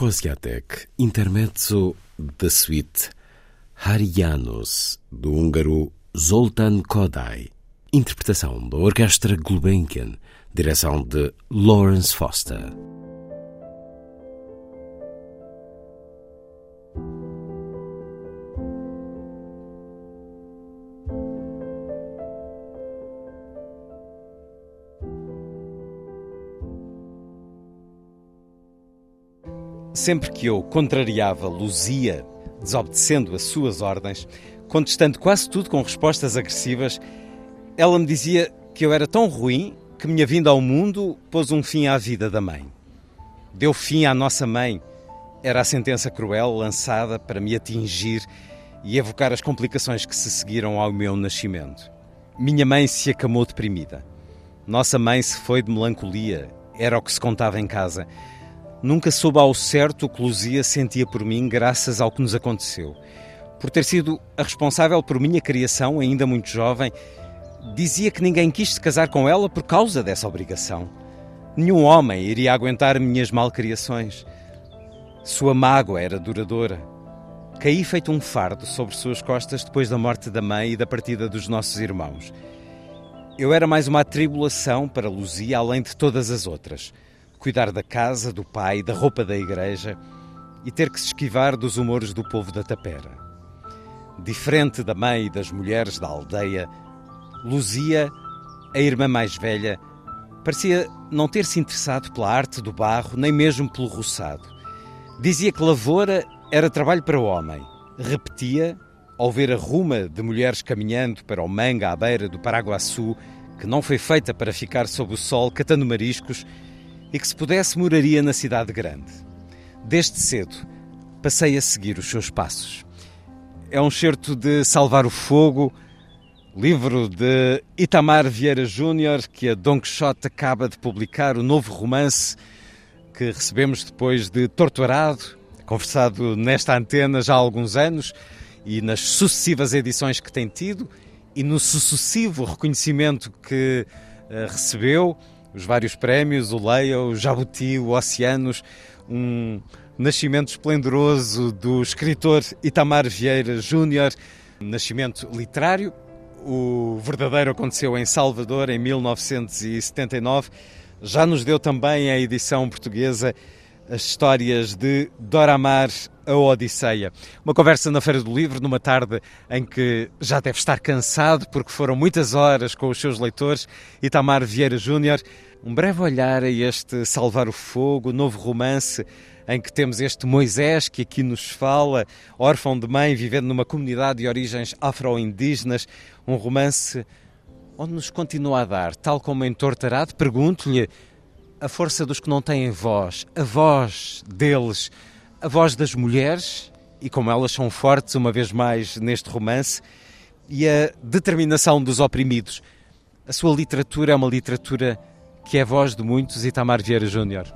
Koziatek, intermezzo da suite Harianos, do húngaro Zoltán Kodály. Interpretação da Orquestra Gulbenkian, direção de Lawrence Foster. Sempre que eu contrariava Luzia, desobedecendo as suas ordens, contestando quase tudo com respostas agressivas, ela me dizia que eu era tão ruim que minha vinda ao mundo pôs um fim à vida da mãe. Deu fim à nossa mãe. Era a sentença cruel lançada para me atingir e evocar as complicações que se seguiram ao meu nascimento. Minha mãe se acamou deprimida. Nossa mãe se foi de melancolia, era o que se contava em casa. Nunca soube ao certo o que Luzia sentia por mim, graças ao que nos aconteceu. Por ter sido a responsável por minha criação, ainda muito jovem, dizia que ninguém quis se casar com ela por causa dessa obrigação. Nenhum homem iria aguentar minhas malcriações. Sua mágoa era duradoura. Caí feito um fardo sobre suas costas depois da morte da mãe e da partida dos nossos irmãos. Eu era mais uma atribulação para Luzia, além de todas as outras. Cuidar da casa, do pai, da roupa da igreja e ter que se esquivar dos humores do povo da tapera. Diferente da mãe e das mulheres da aldeia, Luzia, a irmã mais velha, parecia não ter se interessado pela arte do barro, nem mesmo pelo roçado. Dizia que lavoura era trabalho para o homem. Repetia, ao ver a ruma de mulheres caminhando para o manga à beira do Paraguaçu, que não foi feita para ficar sob o sol catando mariscos e que, se pudesse, moraria na cidade grande. Desde cedo, passei a seguir os seus passos. É um certo de Salvar o Fogo, livro de Itamar Vieira Júnior, que a Don Quixote acaba de publicar, o novo romance que recebemos depois de Torturado, conversado nesta antena já há alguns anos e nas sucessivas edições que tem tido e no sucessivo reconhecimento que uh, recebeu, os vários prémios, o Leia, o Jabuti, o Oceanos, um nascimento esplendoroso do escritor Itamar Vieira Júnior, nascimento literário. O verdadeiro aconteceu em Salvador em 1979. Já nos deu também a edição portuguesa as histórias de Doramar, a Odisseia. Uma conversa na Feira do Livro, numa tarde em que já deve estar cansado, porque foram muitas horas com os seus leitores. Itamar Vieira Júnior, um breve olhar a este Salvar o Fogo, novo romance em que temos este Moisés que aqui nos fala, órfão de mãe, vivendo numa comunidade de origens afro-indígenas, um romance onde nos continua a dar, tal como em Tortarado, pergunto-lhe a força dos que não têm voz, a voz deles, a voz das mulheres, e como elas são fortes, uma vez mais, neste romance, e a determinação dos oprimidos. A sua literatura é uma literatura que é a voz de muitos, Itamar Vieira Júnior.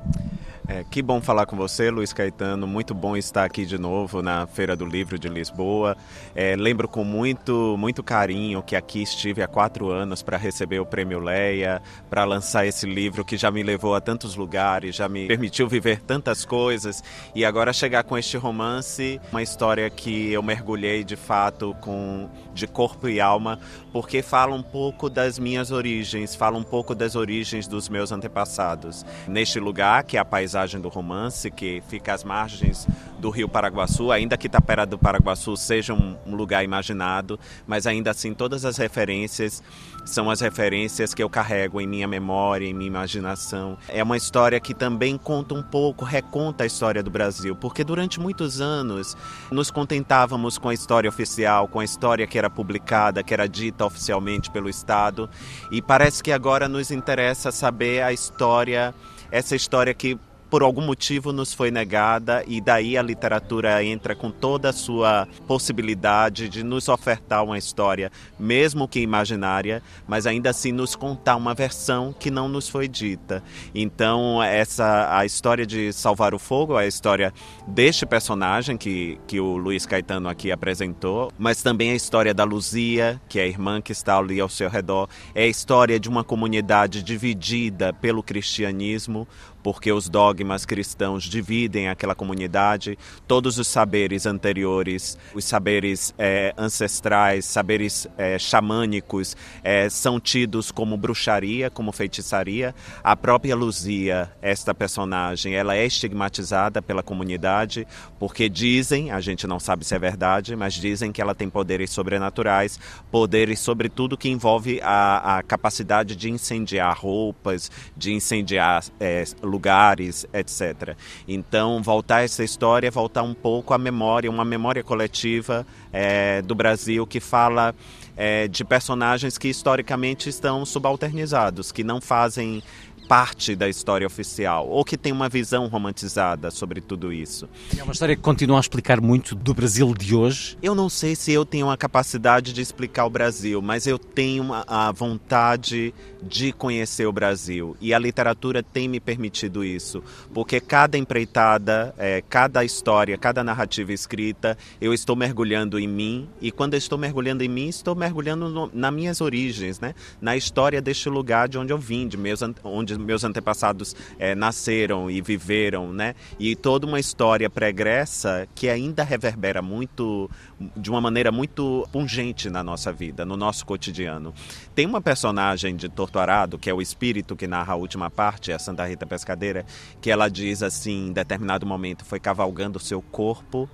É, que bom falar com você, Luiz Caetano. Muito bom estar aqui de novo na Feira do Livro de Lisboa. É, lembro com muito, muito carinho que aqui estive há quatro anos para receber o Prêmio Leia, para lançar esse livro que já me levou a tantos lugares, já me permitiu viver tantas coisas. E agora chegar com este romance, uma história que eu mergulhei de fato com de corpo e alma, porque fala um pouco das minhas origens, fala um pouco das origens dos meus antepassados. Neste lugar, que é a paisagem do romance, que fica às margens do rio Paraguaçu, ainda que Tapera do Paraguaçu seja um lugar imaginado, mas ainda assim todas as referências são as referências que eu carrego em minha memória, em minha imaginação. É uma história que também conta um pouco, reconta a história do Brasil, porque durante muitos anos nos contentávamos com a história oficial, com a história que era publicada, que era dita oficialmente pelo Estado, e parece que agora nos interessa saber a história, essa história que por algum motivo nos foi negada e daí a literatura entra com toda a sua possibilidade de nos ofertar uma história, mesmo que imaginária, mas ainda assim nos contar uma versão que não nos foi dita. Então, essa a história de Salvar o Fogo, a história deste personagem que, que o Luiz Caetano aqui apresentou, mas também a história da Luzia, que é a irmã que está ali ao seu redor, é a história de uma comunidade dividida pelo cristianismo, porque os dogmas cristãos dividem aquela comunidade, todos os saberes anteriores, os saberes é, ancestrais, saberes é, xamânicos, é, são tidos como bruxaria, como feitiçaria. A própria Luzia, esta personagem, ela é estigmatizada pela comunidade, porque dizem, a gente não sabe se é verdade, mas dizem que ela tem poderes sobrenaturais, poderes sobre tudo que envolve a, a capacidade de incendiar roupas, de incendiar é, lugares, etc. Então, voltar essa história é voltar um pouco à memória, uma memória coletiva é, do Brasil que fala é, de personagens que historicamente estão subalternizados, que não fazem parte da história oficial, ou que tem uma visão romantizada sobre tudo isso. É uma história que continua a explicar muito do Brasil de hoje. Eu não sei se eu tenho a capacidade de explicar o Brasil, mas eu tenho a vontade de conhecer o Brasil e a literatura tem me permitido isso, porque cada empreitada, é, cada história, cada narrativa escrita, eu estou mergulhando em mim e quando eu estou mergulhando em mim, estou mergulhando no, nas minhas origens, né? Na história deste lugar de onde eu vim, de meus onde meus antepassados é, nasceram e viveram, né? E toda uma história pregressa que ainda reverbera muito, de uma maneira muito pungente na nossa vida, no nosso cotidiano. Tem uma personagem de Torturado, que é o espírito que narra a última parte, a Santa Rita Pescadeira, que ela diz assim, em determinado momento, foi cavalgando seu corpo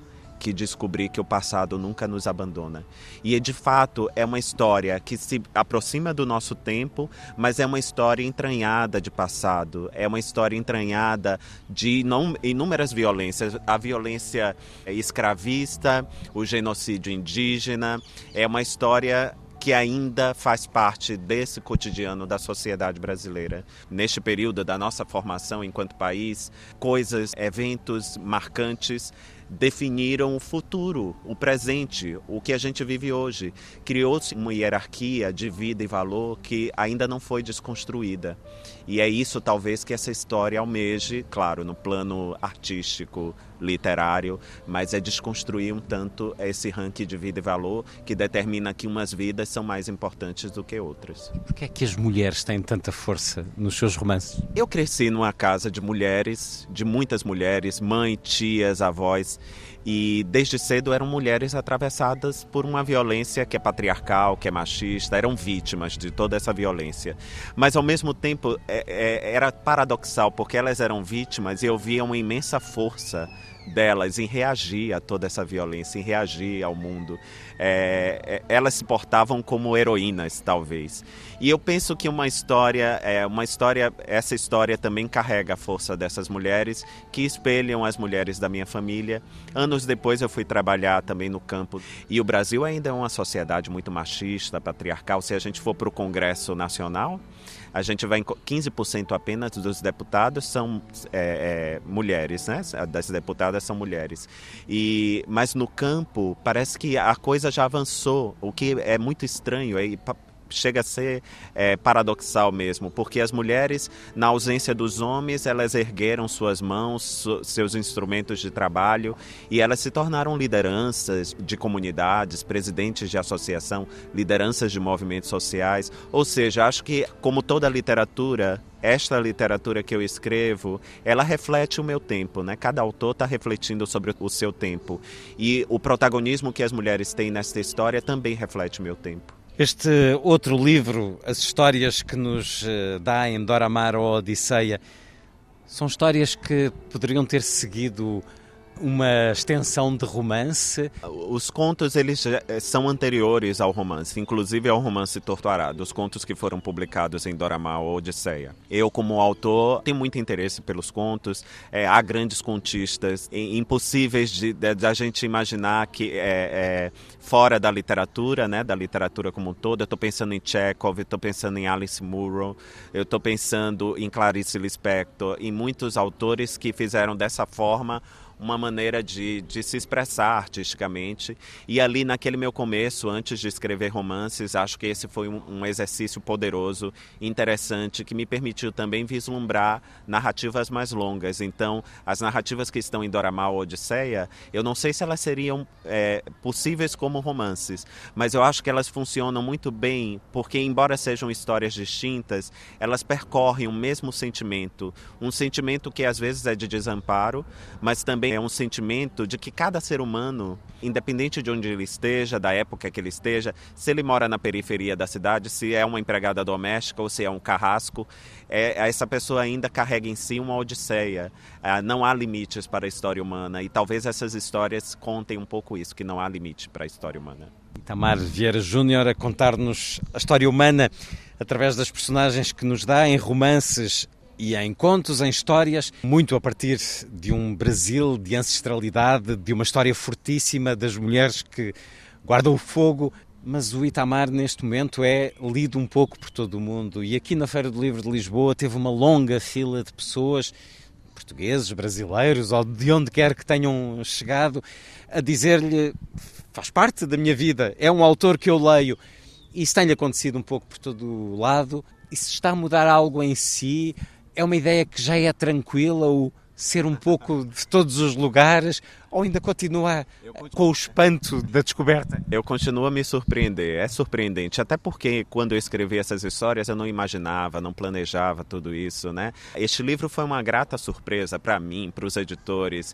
que descobri que o passado nunca nos abandona. E de fato é uma história que se aproxima do nosso tempo, mas é uma história entranhada de passado, é uma história entranhada de inúmeras violências, a violência escravista, o genocídio indígena, é uma história que ainda faz parte desse cotidiano da sociedade brasileira. Neste período da nossa formação enquanto país, coisas, eventos marcantes definiram o futuro, o presente, o que a gente vive hoje. Criou-se uma hierarquia de vida e valor que ainda não foi desconstruída. E é isso, talvez, que essa história almeje, claro, no plano artístico, literário, mas é desconstruir um tanto esse ranking de vida e valor que determina que umas vidas são mais importantes do que outras. Por que é que as mulheres têm tanta força nos seus romances? Eu cresci numa casa de mulheres, de muitas mulheres, mãe, tias, avós, e desde cedo eram mulheres atravessadas por uma violência que é patriarcal, que é machista, eram vítimas de toda essa violência. Mas ao mesmo tempo é, é, era paradoxal, porque elas eram vítimas e eu via uma imensa força delas em reagir a toda essa violência, em reagir ao mundo. É, é, elas se portavam como heroínas, talvez. E eu penso que uma história, é, uma história, essa história também carrega a força dessas mulheres que espelham as mulheres da minha família. Anos depois eu fui trabalhar também no campo e o Brasil ainda é uma sociedade muito machista, patriarcal. Se a gente for para o Congresso Nacional, a gente vai em 15% apenas dos deputados são é, é, mulheres, né? Das deputadas são mulheres. E mas no campo parece que a coisa já avançou, o que é muito estranho. Chega a ser é, paradoxal mesmo, porque as mulheres, na ausência dos homens, elas ergueram suas mãos, su seus instrumentos de trabalho e elas se tornaram lideranças de comunidades, presidentes de associação, lideranças de movimentos sociais. Ou seja, acho que, como toda literatura, esta literatura que eu escrevo, ela reflete o meu tempo, né? Cada autor está refletindo sobre o seu tempo. E o protagonismo que as mulheres têm nesta história também reflete o meu tempo. Este outro livro, as histórias que nos eh, dá em Dora Mar ou Odisseia, são histórias que poderiam ter seguido uma extensão de romance? Os contos eles eh, são anteriores ao romance, inclusive ao romance Torturado, os contos que foram publicados em Doramal ou Odisseia. Eu, como autor, tenho muito interesse pelos contos. É, há grandes contistas impossíveis de, de, de, a gente imaginar que é, é, fora da literatura, né, da literatura como um todo. Eu estou pensando em Chekhov, estou pensando em Alice Munro, eu estou pensando em Clarice Lispector, em muitos autores que fizeram dessa forma uma maneira de, de se expressar artisticamente. E ali, naquele meu começo, antes de escrever romances, acho que esse foi um, um exercício poderoso, interessante, que me permitiu também vislumbrar narrativas mais longas. Então, as narrativas que estão em Doramal Odisseia, eu não sei se elas seriam é, possíveis como romances, mas eu acho que elas funcionam muito bem, porque, embora sejam histórias distintas, elas percorrem o mesmo sentimento. Um sentimento que às vezes é de desamparo, mas também é um sentimento de que cada ser humano, independente de onde ele esteja, da época que ele esteja, se ele mora na periferia da cidade, se é uma empregada doméstica ou se é um carrasco, é, essa pessoa ainda carrega em si uma odisseia. É, não há limites para a história humana e talvez essas histórias contem um pouco isso, que não há limite para a história humana. Itamar Vieira Júnior a contar-nos a história humana através das personagens que nos dá em romances e em contos, em histórias, muito a partir de um Brasil de ancestralidade, de uma história fortíssima das mulheres que guardam o fogo. Mas o Itamar, neste momento, é lido um pouco por todo o mundo. E aqui na Feira do Livro de Lisboa teve uma longa fila de pessoas, portugueses, brasileiros ou de onde quer que tenham chegado, a dizer-lhe: faz parte da minha vida, é um autor que eu leio. Isso tem-lhe acontecido um pouco por todo o lado. Isso está a mudar algo em si? É uma ideia que já é tranquila, o ser um pouco de todos os lugares, ou ainda continua com o espanto da descoberta? Eu continuo a me surpreender, é surpreendente, até porque quando eu escrevi essas histórias eu não imaginava, não planejava tudo isso, né? Este livro foi uma grata surpresa para mim, para os editores,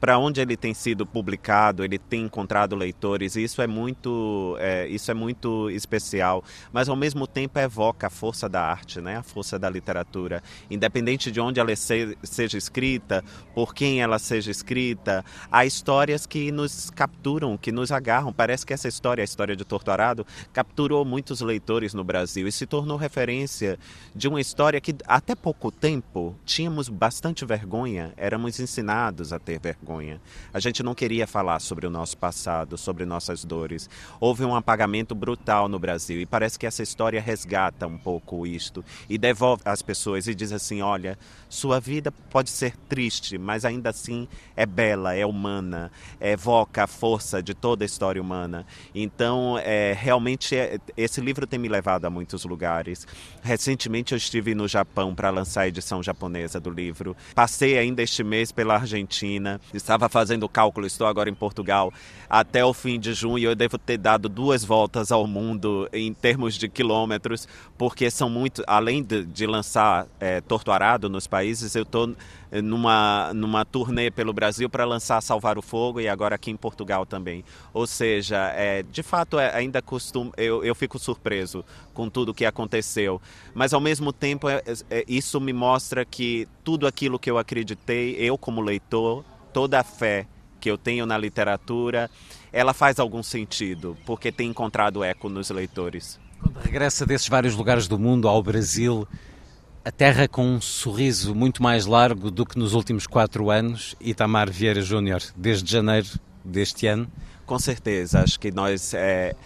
para onde ele tem sido publicado, ele tem encontrado leitores, e isso é muito, é, isso é muito especial, mas ao mesmo tempo evoca a força da arte, né? A força da literatura, independente de onde ela seja escrita, por quem ela seja escrita, há histórias que nos capturam, que nos agarram. Parece que essa história, a história de Torturado, capturou muitos leitores no Brasil e se tornou referência de uma história que até pouco tempo tínhamos bastante vergonha, éramos ensinados a ter vergonha. A gente não queria falar sobre o nosso passado, sobre nossas dores. Houve um apagamento brutal no Brasil e parece que essa história resgata um pouco isto e devolve às pessoas e diz assim: olha, sua vida pode ser triste, mas ainda assim é bela, é humana, evoca a força de toda a história humana. Então, é, realmente, é, esse livro tem me levado a muitos lugares. Recentemente, eu estive no Japão para lançar a edição japonesa do livro. Passei ainda este mês pela Argentina, estava fazendo cálculo, estou agora em Portugal. Até o fim de junho, eu devo ter dado duas voltas ao mundo em termos de quilômetros, porque são muito, além de, de lançar é, Torturado nos países, eu estou numa, numa turnê pelo Brasil para lançar Salvar o Fogo e agora aqui em Portugal também. Ou seja, é, de fato é, ainda costumo, eu, eu fico surpreso com tudo o que aconteceu, mas ao mesmo tempo é, é, isso me mostra que tudo aquilo que eu acreditei, eu como leitor, toda a fé que eu tenho na literatura, ela faz algum sentido, porque tem encontrado eco nos leitores. Quando regressa desses vários lugares do mundo ao Brasil, a terra com um sorriso muito mais largo do que nos últimos quatro anos, Itamar Vieira Júnior, desde janeiro deste ano? Com certeza, acho que nós. É...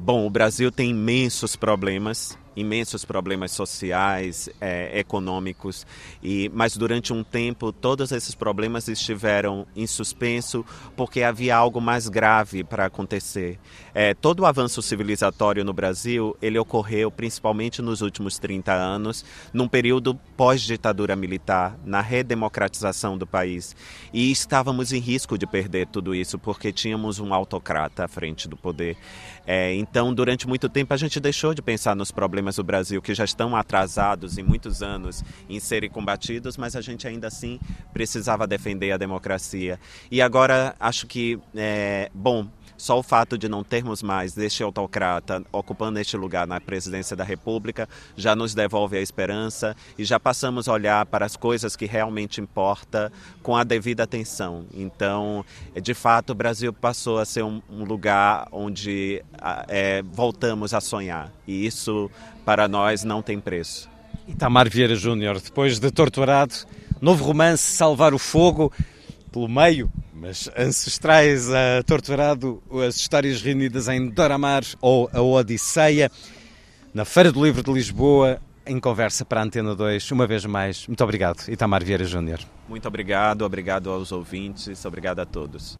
Bom, o Brasil tem imensos problemas imensos problemas sociais, é, econômicos, e, mas durante um tempo todos esses problemas estiveram em suspenso porque havia algo mais grave para acontecer. É, todo o avanço civilizatório no Brasil ele ocorreu principalmente nos últimos 30 anos, num período pós-ditadura militar, na redemocratização do país. E estávamos em risco de perder tudo isso porque tínhamos um autocrata à frente do poder. É, então, durante muito tempo, a gente deixou de pensar nos problemas do Brasil, que já estão atrasados em muitos anos em serem combatidos, mas a gente ainda assim precisava defender a democracia. E agora, acho que, é, bom, só o fato de não termos mais este autocrata ocupando este lugar na presidência da República já nos devolve a esperança e já passamos a olhar para as coisas que realmente importam com a devida atenção. Então, de fato, o Brasil passou a ser um, lugar onde é, voltamos a sonhar e isso para nós não tem preço. Itamar Vieira Júnior, depois de Torturado, novo romance Salvar o Fogo, pelo meio, mas ancestrais a Torturado, as histórias reunidas em Doramar ou a Odisseia. Na Feira do Livro de Lisboa, em conversa para a Antena 2. Uma vez mais, muito obrigado, Itamar Vieira Júnior. Muito obrigado, obrigado aos ouvintes, obrigado a todos.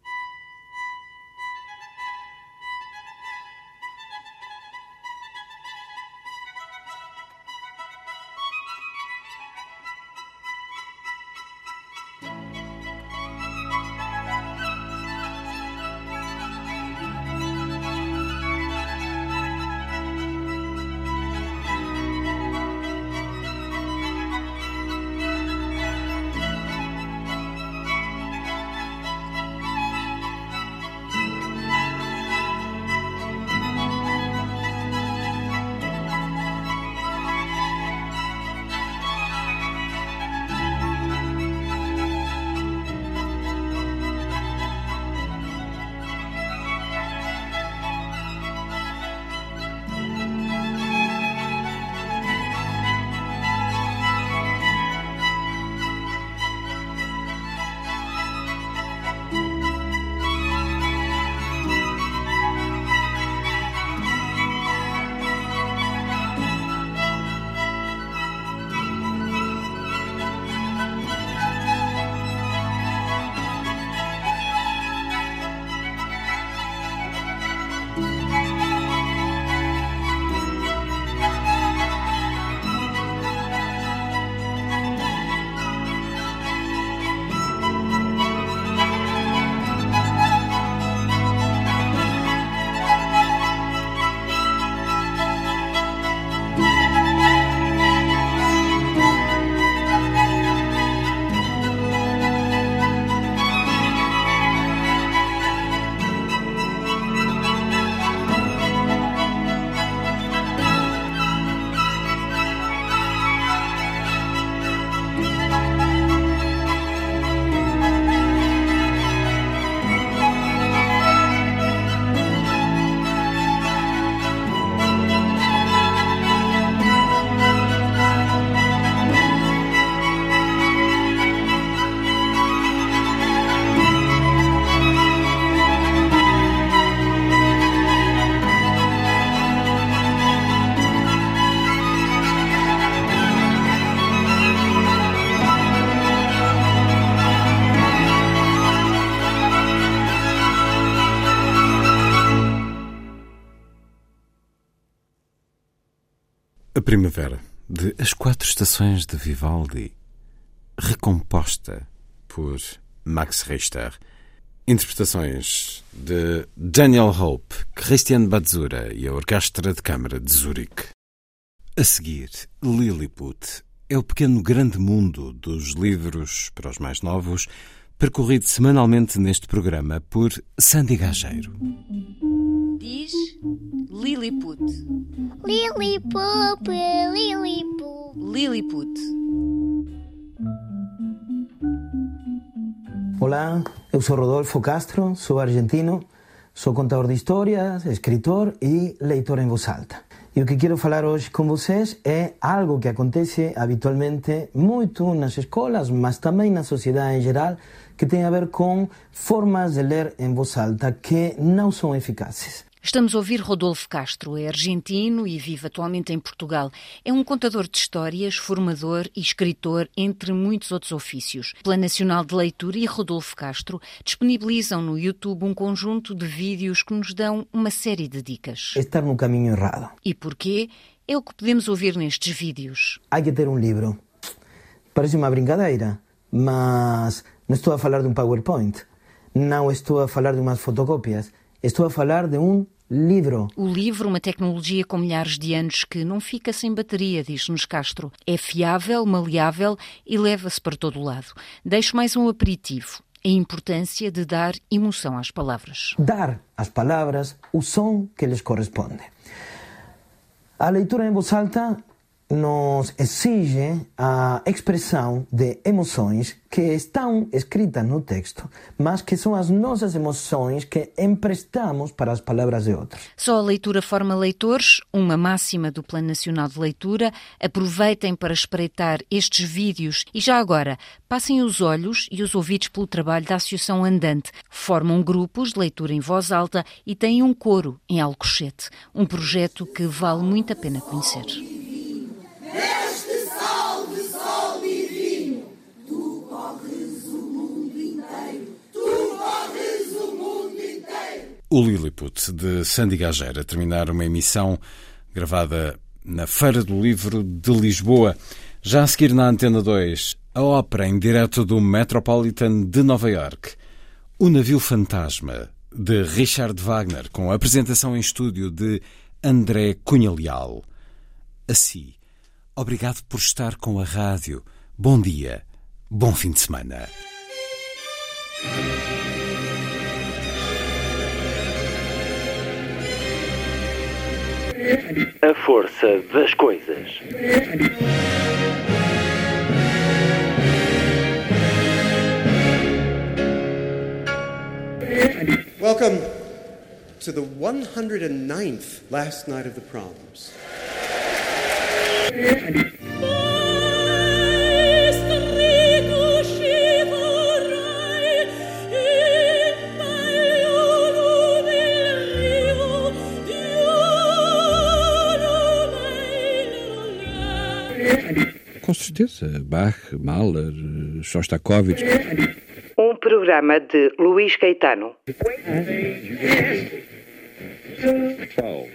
Estações de Vivaldi, recomposta por Max Richter. Interpretações de Daniel Hope, Christian Batzura e a Orquestra de Câmara de Zurique. A seguir, Lilliput é o pequeno grande mundo dos livros para os mais novos, percorrido semanalmente neste programa por Sandy Gageiro. Diz Lilliput. Lilliput, Lilliput. Lilliput. Olá, eu sou Rodolfo Castro, sou argentino, sou contador de histórias, escritor e leitor em voz alta. E o que quero falar hoje com vocês é algo que acontece habitualmente muito nas escolas, mas também na sociedade em geral, que tem a ver com formas de ler em voz alta que não são eficazes. Estamos a ouvir Rodolfo Castro, é argentino e vive atualmente em Portugal. É um contador de histórias, formador e escritor, entre muitos outros ofícios. Plano Nacional de Leitura e Rodolfo Castro disponibilizam no YouTube um conjunto de vídeos que nos dão uma série de dicas. Estar no caminho errado. E porquê? É o que podemos ouvir nestes vídeos. Há que ter um livro. Parece uma brincadeira, mas não estou a falar de um PowerPoint. Não estou a falar de umas fotocópias. Estou a falar de um livro. O livro, uma tecnologia com milhares de anos que não fica sem bateria, diz-nos Castro. É fiável, maleável e leva-se para todo o lado. Deixo mais um aperitivo. A importância de dar emoção às palavras. Dar às palavras o som que lhes corresponde. A leitura em voz alta nos exige a expressão de emoções que estão escritas no texto, mas que são as nossas emoções que emprestamos para as palavras de outros. Só a leitura forma leitores, uma máxima do Plano Nacional de Leitura. Aproveitem para espreitar estes vídeos e já agora passem os olhos e os ouvidos pelo trabalho da Associação Andante. Formam grupos de leitura em voz alta e têm um coro em Alcochete, um projeto que vale muito a pena conhecer. Este salve, sol divino, tu corres o mundo inteiro, tu corres o mundo inteiro. O Lilliput de Sandy Gageira terminar uma emissão gravada na Feira do Livro de Lisboa. Já a seguir na Antena 2, a ópera em direto do Metropolitan de Nova York, O Navio Fantasma, de Richard Wagner, com a apresentação em estúdio de André Cunha Leal. Assim obrigado por estar com a rádio. Bom dia, bom fim de semana. A força das coisas. Welcome to the 109th last night of the proms. Com certeza, Bach, Mahler, Shostakovich. Um programa de Luís Caetano. Twelve.